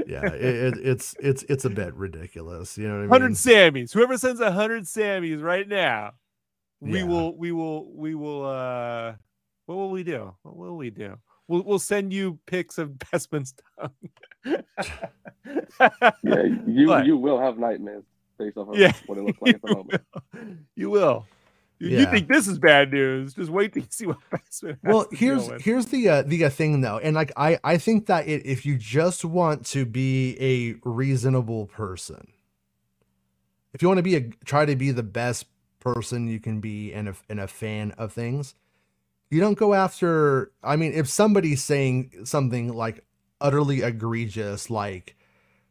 yeah. It, it, it's it's it's a bit ridiculous. You know what I mean? Hundred Sammys. Whoever sends a hundred Sammys right now, we Yeah. will, we will, we will. uh What will we do? What will we do? We'll, we'll send you pics of Bespin's tongue. Yeah, you What? you will have nightmares based off of Yeah, what it looks like at the you moment. will. You will. You, you think this is bad news? Just wait till you see what Bespin. has well to deal here's with. here's the uh, the uh, thing though and like i i think that it, if you just want to be a reasonable person if you want to be a try to be the best person you can be and a, and a fan of things you don't go after i mean if somebody's saying something like utterly egregious like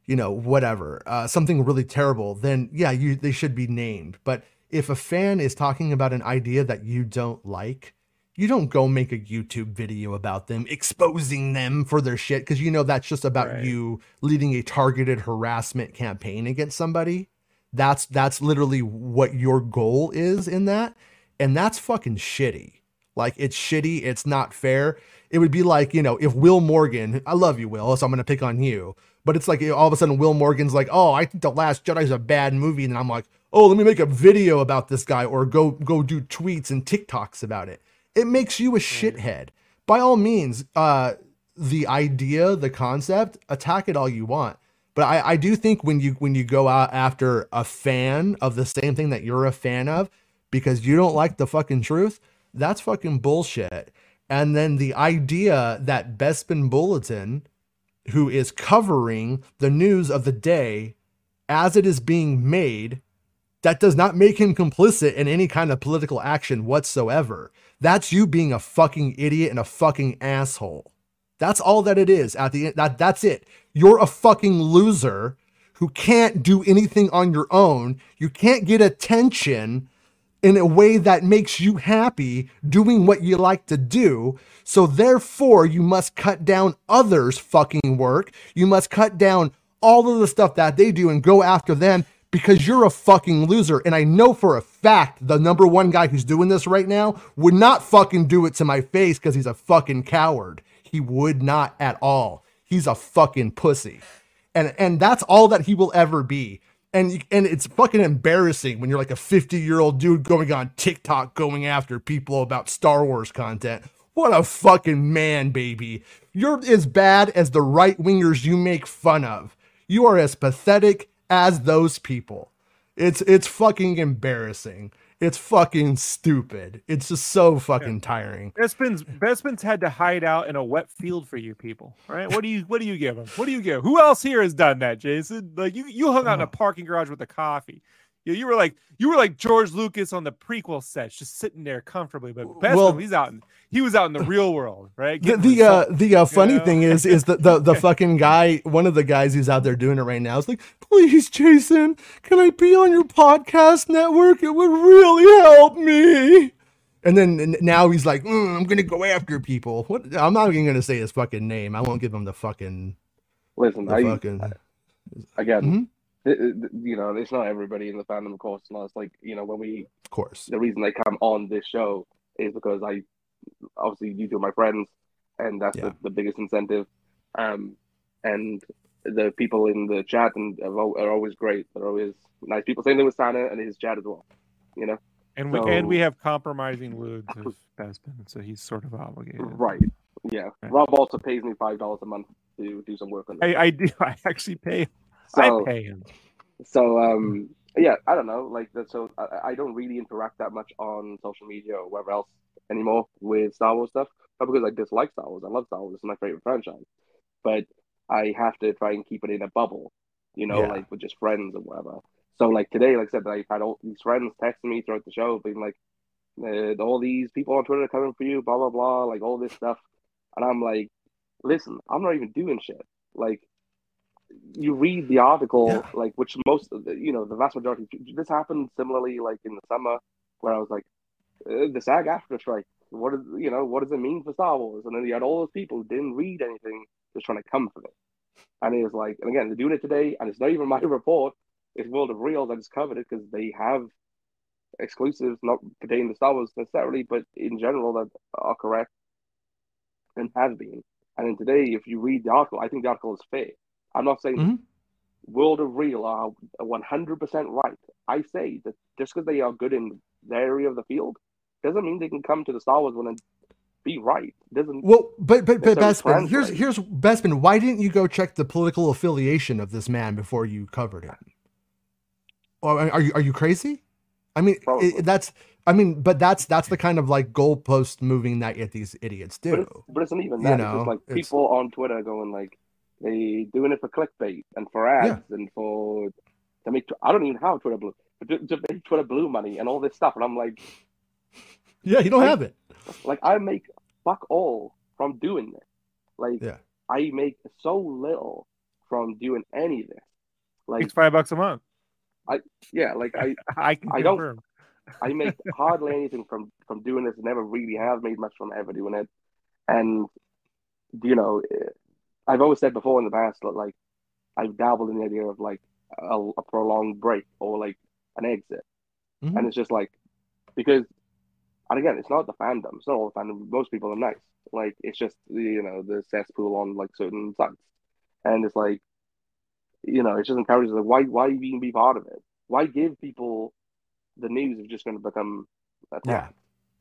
you know whatever uh, something really terrible then yeah you they should be named but if a fan is talking about an idea that you don't like you don't go make a YouTube video about them, exposing them for their shit, because you know that's just about Right. you leading a targeted harassment campaign against somebody. That's that's literally what your goal is in that. And that's fucking shitty. Like it's shitty, it's not fair. It would be like, you know, if Will Morgan, I love you, Will, so I'm gonna pick on you. But it's like all of a sudden Will Morgan's like, oh, I think The Last Jedi is a bad movie, and I'm like, oh, let me make a video about this guy or go go do tweets and TikToks about it. It makes you a shithead. By all means, uh, the idea, the concept, attack it all you want. But I, I do think when you when you go out after a fan of the same thing that you're a fan of because you don't like the fucking truth, that's fucking bullshit. And then the idea that Bespin Bulletin, who is covering the news of the day as it is being made, that does not make him complicit in any kind of political action whatsoever. That's you being a fucking idiot and a fucking asshole. That's all that it is. At the end, that that's it. You're a fucking loser who can't do anything on your own. You can't get attention in a way that makes you happy doing what you like to do. So therefore, you must cut down others' fucking work. You must cut down all of the stuff that they do and go after them because you're a fucking loser. And I know for a fact the number one guy who's doing this right now would not fucking do it to my face because he's a fucking coward. He would not at all. He's a fucking pussy. And and that's all that he will ever be. And you- and it's fucking embarrassing when you're like a 50 year old dude going on TikTok going after people about Star Wars content. What a fucking man, baby. You're as bad as the right wingers you make fun of. You are as pathetic as those people. It's it's fucking embarrassing. It's fucking stupid. It's just so fucking tiring. Bespin's Bespin's had to hide out in a wet field for you people, right? What do you what do you give him? What do you give? Who else here has done that, Jason? Like you you hung out in a parking garage with a coffee. You, you were like you were like George Lucas on the prequel sets, just sitting there comfortably. But Bespin, Well- he's out in he was out in the real world, right? The Getting the uh, the uh, funny know? thing is is that the the fucking guy, one of the guys who's out there doing it right now, is like, please, Jason, can I be on your podcast network? It would really help me. And then and now he's like, "Mm, I'm gonna go after people. What? I'm not even gonna say his fucking name. I won't give him the fucking Listen, the I fucking. again, Mhm. it- it- you know, it's not everybody in the fandom, of course. And it's like you know, when we Of course. the reason they come on this show is because I obviously you two are my friends, and that's Yeah. the, the biggest incentive. Um, and the people in the chat and are, always great. They're always nice people. Same thing with Santa and his chat as well. You know, And we and we have compromising of Bespin, so he's sort of obligated. Right. Yeah. Right. Rob also pays me five dollars a month to do some work on it. I, I do. I actually pay. so I pay him. so um yeah, I don't know. Like that so I, I don't really interact that much on social media or wherever else anymore with Star Wars stuff. Not because I dislike Star Wars. I love Star Wars, it's my favorite franchise. But I have to try and keep it in a bubble, you know, Yeah. like with just friends or whatever. So like today, like I said, I had all these friends texting me throughout the show, being like, uh, all these people on Twitter are coming for you, blah blah blah, like all this stuff, and I'm like, listen, I'm not even doing shit. Like, you read the article, Yeah. like which most, of the- you know, the vast majority. This happened similarly, like in the summer, where I was like, uh, the SAG-AFTRA strike. What is you know what does it mean for Star Wars? And then you had all those people who didn't read anything, just trying to come for it. And it was like, and again, they're doing it today, and it's not even my report. It's World of Reel's. I just covered it because they have exclusives, not pertaining to Star Wars necessarily, but in general that are correct and have been. And then today, if you read the article, I think the article is fair. I'm not saying Mhm. World of Reel are 100% right. I say that just because they are good in their area of the field doesn't mean they can come to the Star Wars one and be right. Doesn't Well, but but but Bespin, here's here's Bespin. Why didn't you go check the political affiliation of this man before you covered him? Or are you are you crazy? I mean, it, that's I mean, but that's that's the kind of like goalpost moving that yet these idiots but, do. it's, but it's not even You that. know, it's just like people on Twitter going like they doing it for clickbait and for ads and for to make. I don't even have Twitter blue, but to, to make Twitter blue money and all this stuff. And I'm like, Yeah, you don't I- have it. like I make fuck all from doing this. Like Yeah. I make so little from doing any of this. Like It's five bucks a month. I yeah, like I I can I don't- I make hardly anything from from doing this. Never really have made much from ever doing it. And you know, eh, I've always said before in the past that like I've dabbled in the idea of like a, a prolonged break or like an exit, Mhm. and it's just like because, and again, it's not the fandom. It's not all the fandom. Most people are nice. Like it's just you know the cesspool on like certain sites, and it's like you know it just encourages like why why even be part of it? Why give people the news of just going to become attacked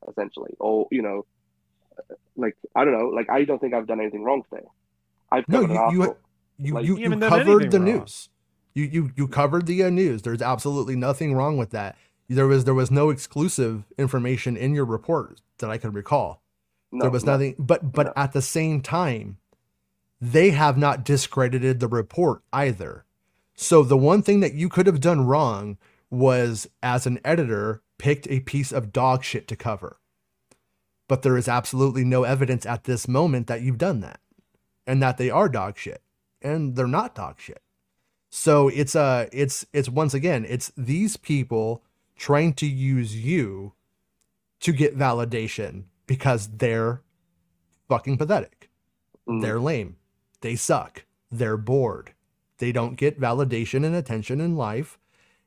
essentially, or you know, like I don't know, like I don't think I've done anything wrong today. I've No, covered you you you Like- you, You you haven't done covered the wrong. news. You you you covered the uh, news. There's absolutely nothing wrong with that. There was there was no exclusive information in your report that I could recall. no, there was no. nothing but but no. at the same time they have not discredited the report either so the one thing that you could have done wrong was as an editor picked a piece of dog shit to cover but there is absolutely no evidence at this moment that you've done that and that they are dog shit and they're not dog shit so it's uh it's it's once again it's these people trying to use you to get validation because they're fucking pathetic. Mm. They're lame. They suck. They're bored. They don't get validation and attention in life.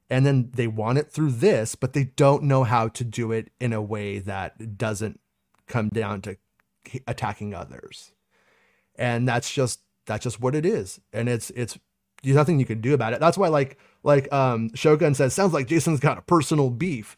And then they want it through this, but they don't know how to do it in a way that doesn't come down to attacking others. And that's just that's just what it is. And it's it's there's nothing you can do about it. That's why like like um Shogun says, sounds like Jason's got a personal beef.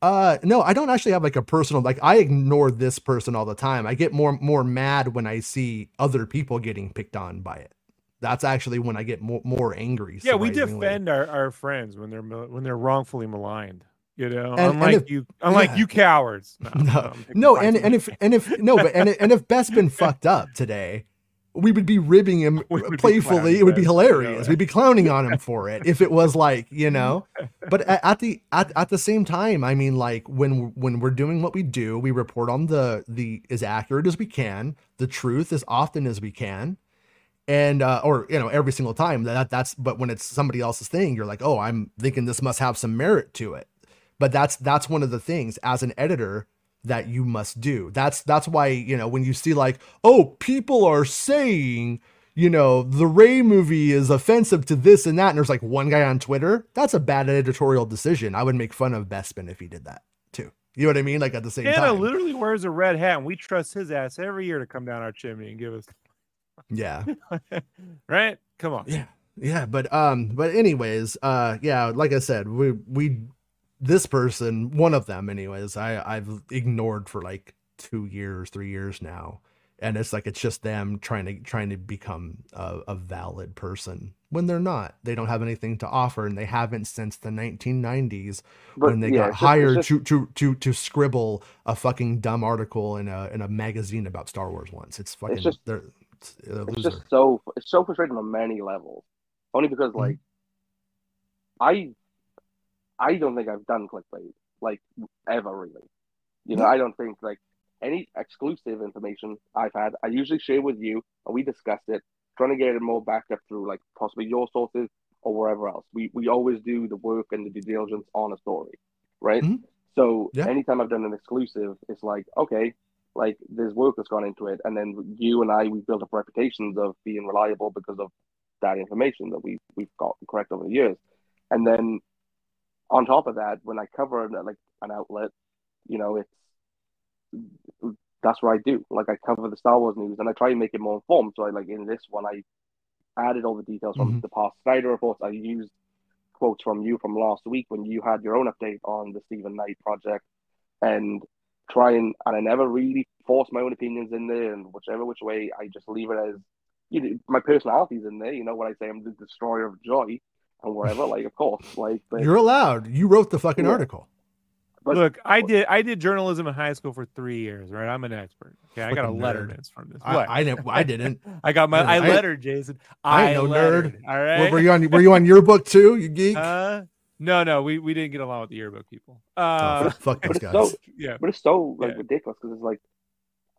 Uh no, I don't actually have like a personal like I ignore this person all the time. I get more more mad when I see other people getting picked on by it. That's actually when I get more more angry. Yeah, we defend our, our friends when they're when they're wrongfully maligned. You know, And- and unlike if- you, unlike yeah. you cowards. No, No, no, and and if and if no, but and and if Beth's been fucked up today, we would be ribbing him We would be playfully. It would be Beth, you know hilarious. We'd be clowning on him for it if it was like you know. But at, at the at, at the same time, I mean, like when when we're doing what we do, we report on the the as accurate as we can, the truth as often as we can, and uh, or you know every single time that that's. But when it's somebody else's thing, you're like, oh, I'm thinking this must have some merit to it. But that's that's one of the things as an editor that you must do. That's that's why, you know, when you see like, oh, people are saying, you know, the Rey movie is offensive to this and that, and there's like one guy on Twitter, that's a bad editorial decision. I would make fun of Bespin if he did that too. You know what I mean? Like at the same Anna time. literally wears a red hat, and we trust his ass every year to come down our chimney and give us. Yeah. right? Come on. Yeah. Yeah, but um but anyways, uh yeah, like I said, we we this person, one of them, anyways, I I've ignored for like two years, three years now, and it's like it's just them trying to trying to become a, a valid person when they're not. They don't have anything to offer, and they haven't since the 1990s But, when they yeah, got just- hired just- to, to to to scribble a fucking dumb article in a in a magazine about Star Wars once. It's fucking just- they're it's it's just so it's so frustrating on many levels. Only because Mm-hmm. like I I don't think I've done clickbait like ever really. You know, I don't think like any exclusive information I've had, I usually share with you and we discuss it, trying to get it more backed up through like possibly your sources or wherever else. We we always do the work and the due diligence on a story, right? Mhm. So Yeah. anytime I've done an exclusive, it's like, okay, like there's work that's gone into it, and then you and I we've built up reputations of being reliable because of that information that we we've got correct over the years, and then on top of that, when I cover like an outlet, you know, it's that's what I do. Like I cover the Star Wars news, and I try and make it more informed. So I like in this one, I added all the details from Mhm. the past Sneider reports. I used quotes from you from last week when you had your own update on the Steven Knight project, and try and and I never really force my own opinions in there, and whichever which way I just leave it as you know, my personality's in there. You know, when I say I'm the destroyer of joy and whatever, like of course, like but You're allowed. You wrote the fucking Yeah. article. But- Look, I did I did journalism in high school for three years, right? I'm an expert. Okay, I got a Fucking letter from this. I, What? I didn't. I didn't. I got my I I- lettered, Jason. I I, ain't no lettered, nerd. All right. Were- were you on? Were you on your book too? You geek. Uh, no, no, we, we didn't get along with the yearbook people. oh, Uh, fuck those guys. so yeah, But it's so like Yeah. ridiculous because it's like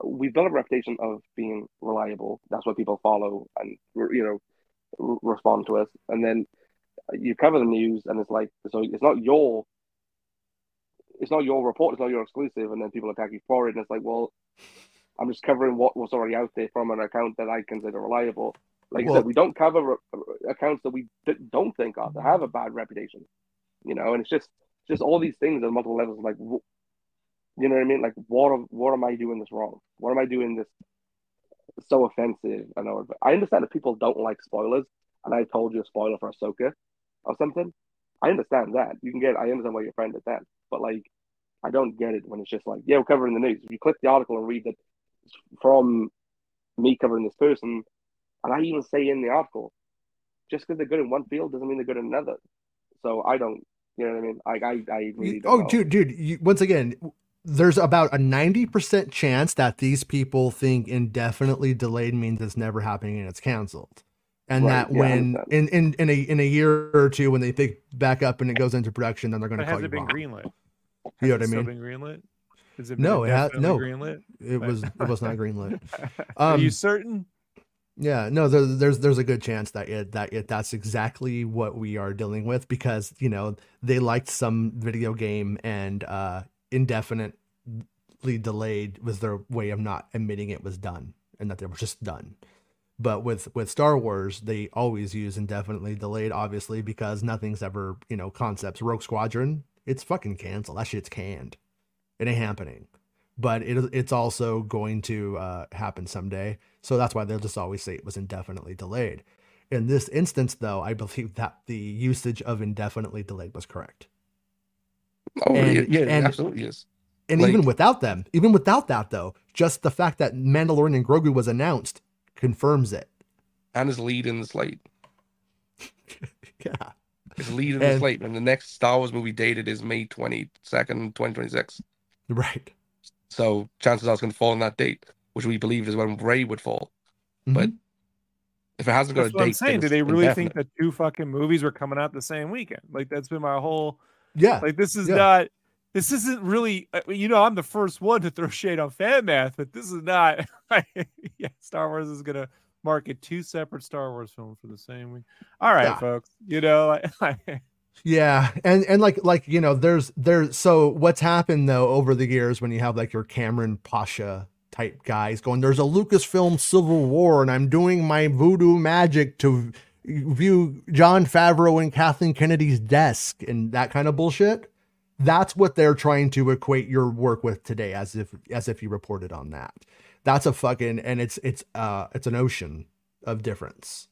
we've built a reputation of being reliable. That's what people follow and you know respond to us. And then you cover the news, and it's like so it's not your it's not your report, it's not your exclusive, and then people attack you for it. And it's like, well, I'm just covering what was already out there from an account that I consider reliable. Like I said, we don't cover re- accounts that we d- don't think are that have a bad reputation, you know. And it's just just all these things at multiple levels. Like, you know what I mean? Like, what am, what am I doing this wrong? What am I doing this so offensive? I know. I understand that people don't like spoilers, and I told you a spoiler for Ahsoka or something. I understand that. You can get. I understand why your friend at that, but like, I don't get it when it's just like, yeah, we're covering the news. If you click the article and read that from me covering this person, and I even say in the article, just because they're good in one field doesn't mean they're good in another. So I don't. You know what I mean? Like I, I really oh, know. dude, dude. You, once again, there's about a ninety percent chance that these people think indefinitely delayed means it's never happening and it's canceled, and Right, that yeah, when in, in in a in a year or two when they pick back up and it goes into production, then they're going to call has you it been wrong. greenlit? You know what I it still mean? Been greenlit? Has it No, it ha- no. greenlit? It was it was not greenlit. Are Um, you certain? Yeah, no, there, there's there's a good chance that it that it that's exactly what we are dealing with because you know they liked some video game and uh indefinitely delayed was their way of not admitting it was done and that they were just done. But with with Star Wars, they always use indefinitely delayed, obviously, because nothing's ever you know concepts. Rogue Squadron, it's fucking canceled. That shit's canned. It ain't happening. But it it's also going to uh, happen someday. So that's why they'll just always say it was indefinitely delayed. In this instance, though, I believe that the usage of indefinitely delayed was correct. Oh, And- yeah, yeah, and- absolutely is. And even without them, even without that, though, just the fact that Mandalorian and Grogu was announced confirms it. And his lead in the slate. Yeah. His lead in the slate. And the next Star Wars movie dated is May 22nd, 2026. Right. So chances are it's going to fall on that date, which we believe is when Rey would fall. But Mhm. if it hasn't got That's a what I'm date, saying. Do they really indefinite. think that two fucking movies were coming out the same weekend? Like that's been my whole. yeah. Like this is Yeah. not. This isn't really. uh, You know, I'm the first one to throw shade on fan math, but this is not. yeah, Star Wars is gonna market two separate Star Wars films for the same week. All right, Yeah. folks. You know, like, Yeah, and and like like you know, there's there's so what's happened though over the years when you have like your Kamran Pasha type guys going, there's a Lucasfilm Civil War, and I'm doing my voodoo magic to view Jon Favreau and Kathleen Kennedy's desk and that kind of bullshit. That's what they're trying to equate your work with today, as if as if you reported on that. That's a fucking and it's it's uh it's an ocean of difference,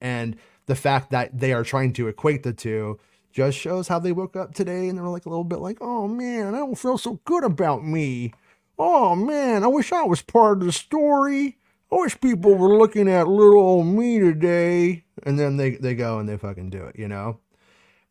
and the fact that they are trying to equate the two just shows how they woke up today and they're like a little bit like, oh man, I don't feel so good about me. Oh man, I wish I was part of the story. I wish people were looking at little old me today. And then they, they go and they fucking do it, you know?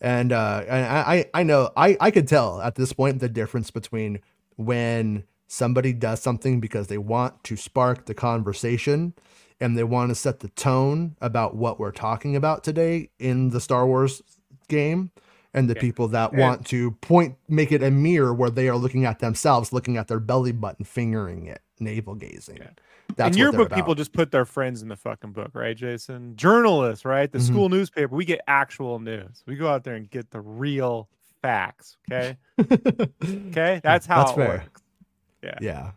And uh and I, I know I, I could tell at this point the difference between when somebody does something because they want to spark the conversation and they want to set the tone about what we're talking about today in the Star Wars game and the Yeah. people that And- want to point make it a mirror where they are looking at themselves looking at their belly button fingering it navel gazing Yeah. That's in your book, people just put their friends in the fucking book, right, Jason? Journalists, right? The Mhm. school newspaper. We get actual news. We go out there and get the Reel facts. Okay. Okay. That's how That's it fair. works. Yeah. Yeah,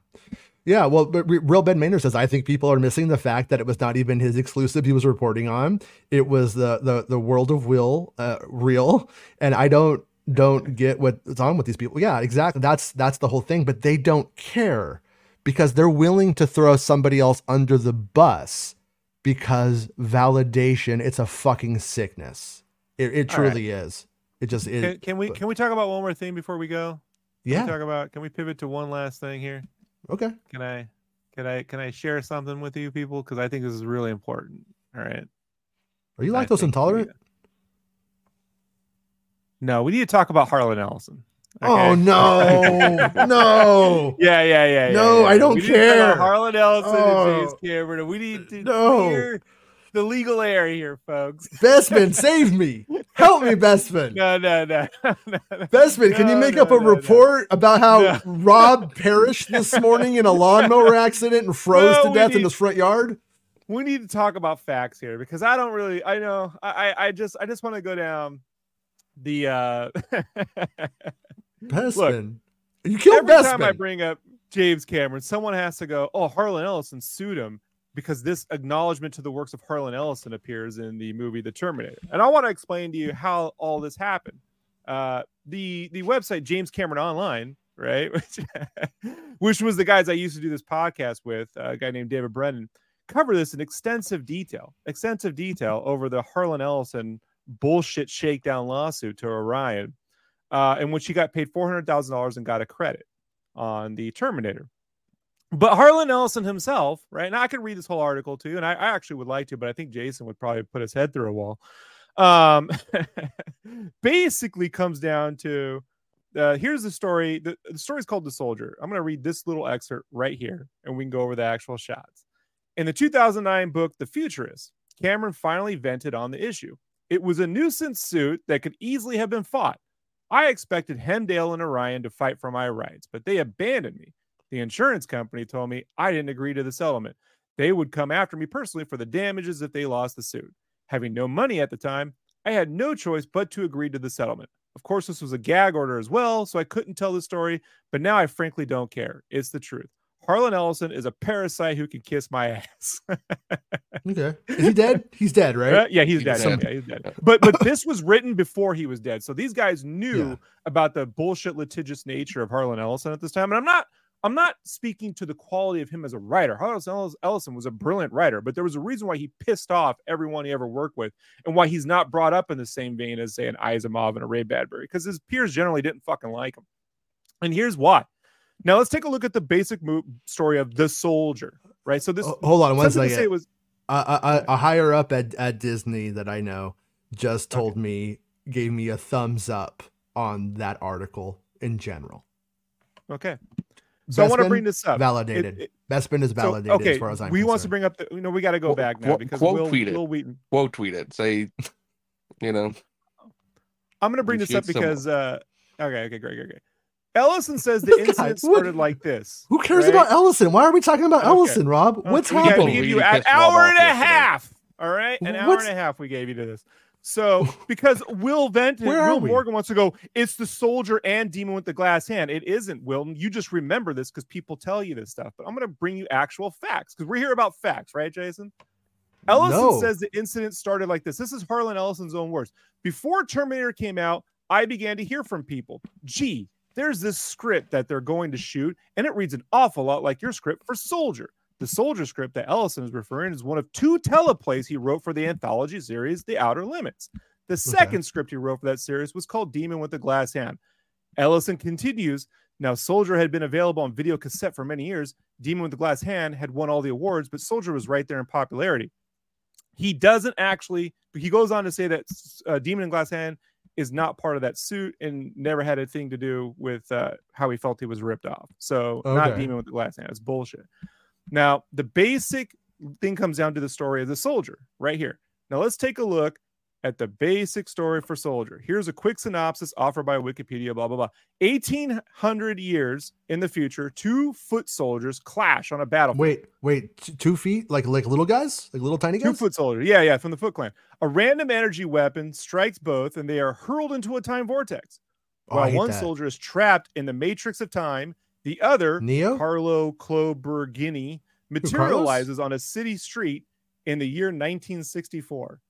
Yeah, well, but Real Ben Maynard says I think people are missing the fact that it was not even his exclusive he was reporting on. It was the the the world of Will, uh, real, and I don't don't get what's on with these people. Yeah, exactly. That's that's the whole thing. But they don't care because they're willing to throw somebody else under the bus because validation. It's a fucking sickness. It, it All right. truly is. It just it, Can, can we but- can we talk about one more thing before we go? Can yeah. We talk about. Can we pivot to one last thing here? Okay. Can I? Can I? Can I share something with you people? Because I think this is really important. All right. Are you lactose think we- intolerant? No, we need to talk about Harlan Ellison. Oh no, no. Yeah, yeah, yeah. yeah, No, yeah, I don't We need care. Harlan Ellison Oh. and James Cameron. We need to No. clear the legal area here, folks. Bespin, save me. Help me, Bespin. No, no, no. no, no. Bespin, can you make no, up a no, no. report about how No. Rob perished this morning in a lawnmower accident and froze No, to death in his front yard? we need to talk about facts here because I don't really I know I I, I just I just want to go down the uh Bespin. you killed every time I bring up James Cameron, someone has to go, Oh, Harlan Ellison sued him because this acknowledgement to the works of Harlan Ellison appears in the movie The Terminator. And I want to explain to you how all this happened. Uh the the website James Cameron Online, right? Which, which was the guys I used to do this podcast with, uh, a guy named David Brennan, cover this in extensive detail, extensive detail over the Harlan Ellison bullshit shakedown lawsuit to Orion, uh, in which he got paid four hundred thousand dollars and got a credit on the Terminator. But Harlan Ellison himself, right? Now I could read this whole article too, and I, I actually would like to, but I think Jason would probably put his head through a wall. Um, basically comes down to uh, here's the story. The, the story is called The Soldier. I'm going to read this little excerpt right here, and we can go over the actual shots. In the 2009 book, The Futurist, Cameron finally vented on the issue. It was a nuisance suit that could easily have been fought. I expected Hemdale and Orion to fight for my rights, but they abandoned me. The insurance company told me I didn't agree to the settlement. They would come after me personally for the damages if they lost the suit. Having no money at the time, I had no choice but to agree to the settlement. Of course, this was a gag order as well, so I couldn't tell the story, but now I frankly don't care. It's the truth. Harlan Ellison is a parasite who can kiss my ass. Okay. Is he dead? He's dead, right? Uh, yeah, he's dead. Some- Yeah, he's dead. But but this was written before he was dead. So these guys knew Yeah. about the bullshit litigious nature of Harlan Ellison at this time. And I'm not I'm not speaking to the quality of him as a writer. Harlan Ellison was a brilliant writer, but there was a reason why he pissed off everyone he ever worked with and why he's not brought up in the same vein as, say, an Asimov and a Ray Bradbury, because his peers generally didn't fucking like him. And here's why. Now let's take a look at the basic mo- story of the soldier, right? So this Oh, hold on one something to say second. was A, a, a higher up at, at Disney that I know just told me, gave me a thumbs up on that article in general. okay. So I want to bring this up. Validated. it- Bespin is So, validated okay, as far as I'm we wants to bring up the. You know, we got to go Qu- back now qu- because quote Will, tweet it. Will Wheaton. Quote tweet it. Say, you know, I'm going to bring this up shoot someone. because. uh Okay, okay, great, great, great. Ellison says the This guy- incident what- started like this. Who cares right? about Ellison? Why are we talking about Okay. Ellison, Rob? What's we happening? We gave you an hour and a yesterday. half. All right, an hour What's- and a half we gave you to this. So because Will Venton, Will we? Morgan wants to go, it's the soldier and demon with the glass hand. It isn't, Will. You just remember this because people tell you this stuff. But I'm going to bring you actual facts because we're here about facts, right, Jason? Ellison No. says the incident started like this. This is Harlan Ellison's own words. Before Terminator came out, I began to hear from people. Gee, there's this script that they're going to shoot, and it reads an awful lot like your script for Soldier. The Soldier script that Ellison is referring is one of two teleplays he wrote for the anthology series The Outer Limits. The second script he wrote for that series was called Demon with the Glass Hand. Ellison continues. Now, Soldier had been available on video cassette for many years. Demon with the Glass Hand had won all the awards, but Soldier was right there in popularity. He doesn't actually, he goes on to say that uh, Demon and Glass Hand is not part of that suit and never had a thing to do with uh, how he felt he was ripped off. So, not Okay. Demon with the Glass Hand. It's bullshit. Now, the basic thing comes down to the story of the soldier right here. Now, let's take a look at the basic story for Soldier. Here's a quick synopsis offered by Wikipedia, blah, blah, blah. 1800 years in the future, two foot soldiers clash on a battlefield. Wait, wait, t- two feet, like like little guys, like little tiny guys? Two foot soldier. Yeah, yeah, from the Foot Clan. A random energy weapon strikes both, and they are hurled into a time vortex. Oh, While hate one that. soldier is trapped in the matrix of time, the other, Neo. Carlo Clobregnny, materializes on a city street in the year 1964.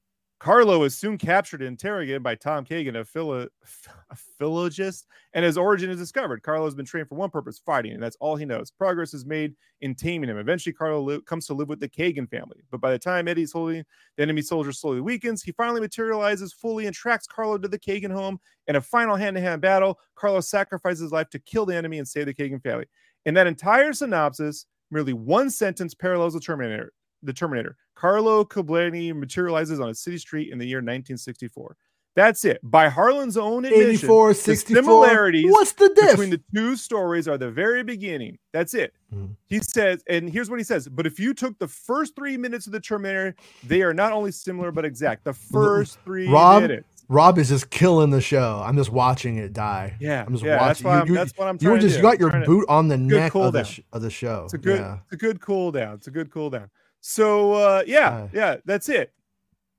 Carlo is soon captured and interrogated by Tom Kagan, a, philo- a philologist, and his origin is discovered. Carlo has been trained for one purpose, fighting, and that's all he knows. Progress is made in taming him. Eventually, Carlo comes to live with the Kagan family. But by the time Eddie's holding the enemy soldier slowly weakens, he finally materializes fully and tracks Carlo to the Kagan home. In a final hand-to-hand battle, Carlo sacrifices his life to kill the enemy and save the Kagan family. In that entire synopsis, merely one sentence parallels the Terminator. The Terminator. Carlo Cobleni materializes on a city street in the year 1964. That's it. By Harlan's own admission, 84, the 64. similarities What's the diff? between the two stories are the very beginning. That's it. Mhm. He says, and here's what he says. But if you took the first three minutes of the Terminator, they are not only similar but exact. The first three Rob, minutes. Rob is just killing the show. I'm just watching it die. Yeah, I'm just yeah. That's watching. why You- I'm, you- that's what I'm You just do. you got your to- boot on the neck cool of the, sh- of the show. It's a good, Yeah. it's a good cool down. It's a good cool down. So uh, yeah, Aye. yeah, that's it.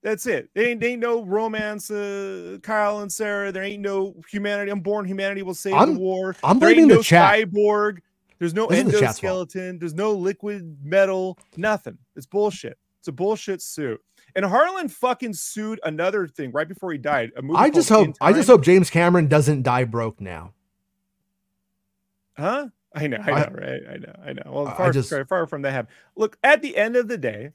That's it. There ain't, there ain't no romance, uh, Kyle and Sarah. There ain't no humanity. Unborn humanity will save I'm- the war. I'm there blaming the no chat. cyborg. There's no This is the endoskeleton. There's no liquid metal. Nothing. It's bullshit. It's a bullshit suit. And Harlan fucking sued another thing right before he died. A movie I just hope I just hope James Cameron doesn't die broke now. Huh? I know, I know, I- right? I know, I know. Well, far, just- far, far from that happen. Look, at the end of the day,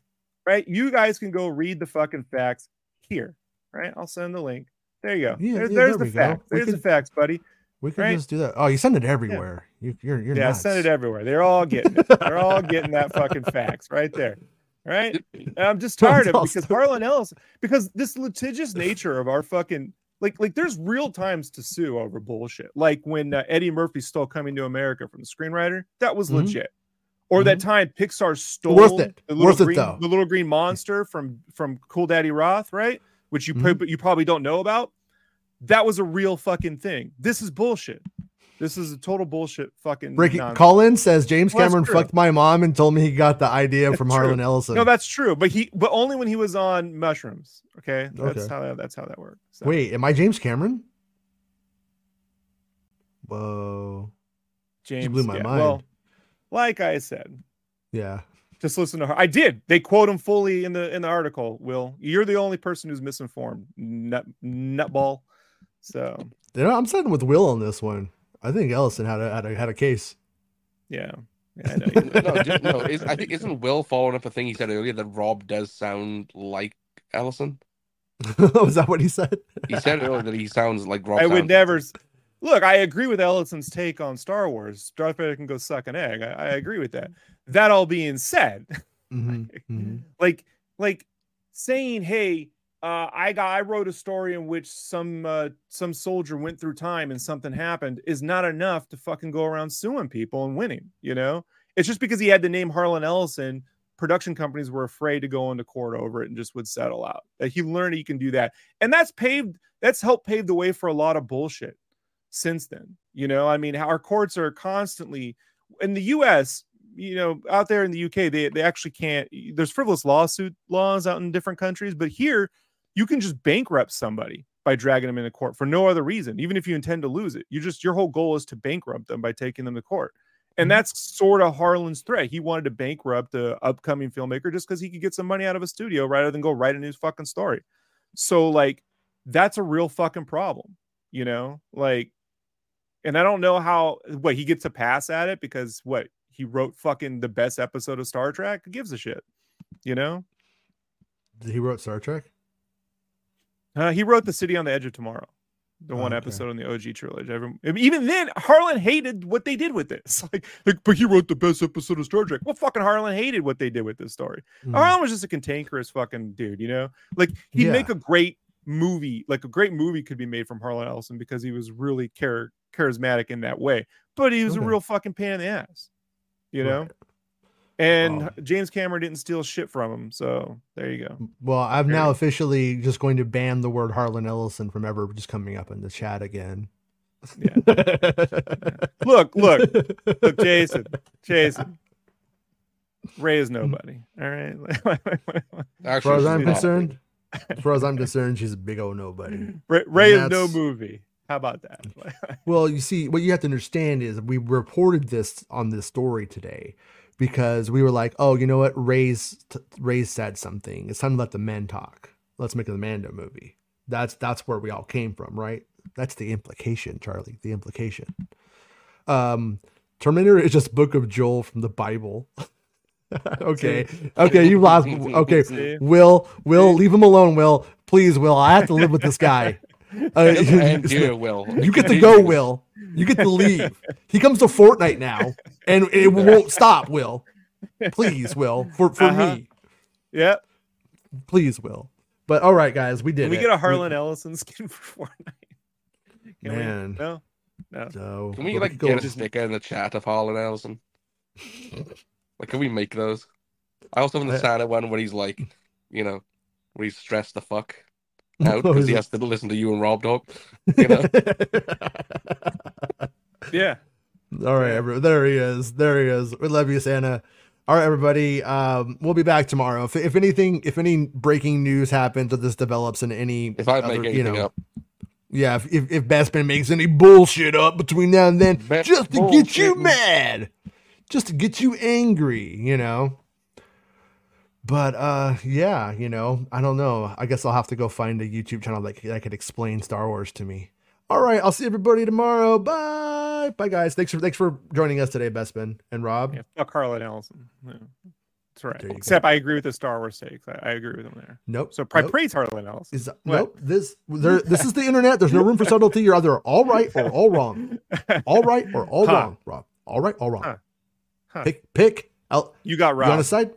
right? You guys can go read the fucking facts here, right? I'll send the link. There you go. Yeah, there's yeah, there's there the facts. There's the could- facts, buddy. We could Right. just do that. Oh, you send it everywhere. You, you're you're yeah, nuts. send it everywhere. They're all getting it. They're all getting that fucking facts right there. Right? And I'm just tired of it because Harlan Ellis, because this litigious nature of our fucking like like there's real times to sue over bullshit. Like when uh, Eddie Murphy stole Coming to America from the screenwriter, that was Mhm. legit. Or that time Pixar stole Worth it. the little Worth it, green though. the little green monster from from Cool Daddy Roth, right? Which you prob- you probably don't know about. That was a real fucking thing. This is bullshit. This is a total bullshit fucking Ricky nonsense. Colin says James Well, Cameron fucked my mom and told me he got the idea That's from true. Harlan Ellison. No, that's true, but he but only when he was on mushrooms. Okay, that's Okay. how that, that's how that works. So, Wait, am I James Cameron? Whoa. James blew my yeah, mind. Well, like I said, Yeah. just listen to her. I did. They quote him fully in the in the article. Will you're the only person who's misinformed, nut nutball. So You know, I'm siding with Will on this one. I think Ellison had a had a, had a case. yeah, yeah I know. no, just, no. Is, I think isn't Will following up a thing he said earlier that Rob does sound like Ellison? Was that what he said? He said earlier that he sounds like Rob. I would never. s- Look, I agree with Ellison's take on Star Wars. Darth Vader can go suck an egg. I, I agree with that. That all being said, Mhm, mhm. like like saying hey uh, i got i wrote a story in which some uh, some soldier went through time and something happened is not enough to fucking go around suing people and winning you know? It's just because he had the name harlan ellison production companies were afraid to go into court over it and just would settle out. He learned he can do that. And that's paved that's helped pave the way for a lot of bullshit since then you know? I mean our courts are constantly in the us you know, out there in the UK, they, they actually can't. There's frivolous lawsuit laws out in different countries, but here you can just bankrupt somebody by dragging them into court for no other reason, even if you intend to lose it. You just your whole goal is to bankrupt them by taking them to court. And Mhm. that's sort of Harlan's threat. He wanted to bankrupt the upcoming filmmaker just because he could get some money out of a studio rather than go write a new fucking story. So, like, that's a real fucking problem, you know? Like, and I don't know how what he gets a pass at it because what he wrote fucking the best episode of Star Trek. Who gives a shit? You know? He wrote Star Trek. Uh, he wrote The City on the Edge of Tomorrow, the one Okay. episode in the OG trilogy. Everyone, even then, Harlan hated what they did with this. Like, like, but he wrote the best episode of Star Trek. Well, fucking Harlan hated what they did with this story. Mm. Harlan was just a cantankerous fucking dude, you know? Like, he'd Yeah. make a great movie, like a great movie could be made from Harlan Ellison because he was really char- charismatic in that way. But he was Okay. a real fucking pain in the ass, you know? Right. And Wow. James Cameron didn't steal shit from him. So there you go. Well, I'm now officially just going to ban the word Harlan Ellison from ever just coming up in the chat again. Yeah. Look, look, look, Jason, Jason. Rey is nobody. All right. As far as I'm concerned, as far as I'm concerned, she's a big old nobody. Rey, Rey is no movie. How about that? Well, you see, what you have to understand is we reported this on this story today because we were like, oh, you know what? Rey's Rey's said something. It's time to let the men talk. Let's make a Mando movie. That's that's where we all came from, right? That's the implication, Charlie. The implication. Um, Terminator is just Book of Joel from the Bible. okay, okay, you lost. Okay? Will, Will, leave him alone. Will, please, Will. I have to live with this guy. Uh, and dear Will. you get to go, Will. You get to leave. He comes to Fortnite now, and it won't stop. Will, please, Will, for for Uh-huh. me, yeah. please, Will. But all right, guys, we did. Can we it. get a Harlan Ellison skin for Fortnite? Can Man. We? No. No. So, Can we like could get go- a sticker in the chat of Harlan Ellison? Like, can we make those? I also I- understand it one where he's like, you know, where he's stressed the fuck out because he has to listen to you and Rob talk. You know? Yeah. All right, everyone. There he is. There he is. We love you, Santa. All right, everybody. Um, we'll be back tomorrow. If, if anything, if any breaking news happens or this develops in any, If I other, make you know, up, yeah, if if, if Bespin makes any bullshit up between now and then, Best just to get you mad, just to get you angry, you know. But uh, yeah, you know, I don't know. I guess I'll have to go find a YouTube channel that that could explain Star Wars to me. All right, I'll see everybody tomorrow. Bye, bye, guys. Thanks for thanks for joining us today, Bespin and Rob. Yeah. Fuck Harlan Ellison. Yeah. That's right. You go. Except I agree with the Star Wars takes. I, I agree with him there. Nope. So I nope. praise Harlan Ellison. Is What? nope. This there. This is the internet. There's no room for subtlety. You're either all right or all wrong. All right or all Huh. wrong, Rob. All right, all wrong. Huh. Huh. Pick pick. I'll, You got you on Rob. a side?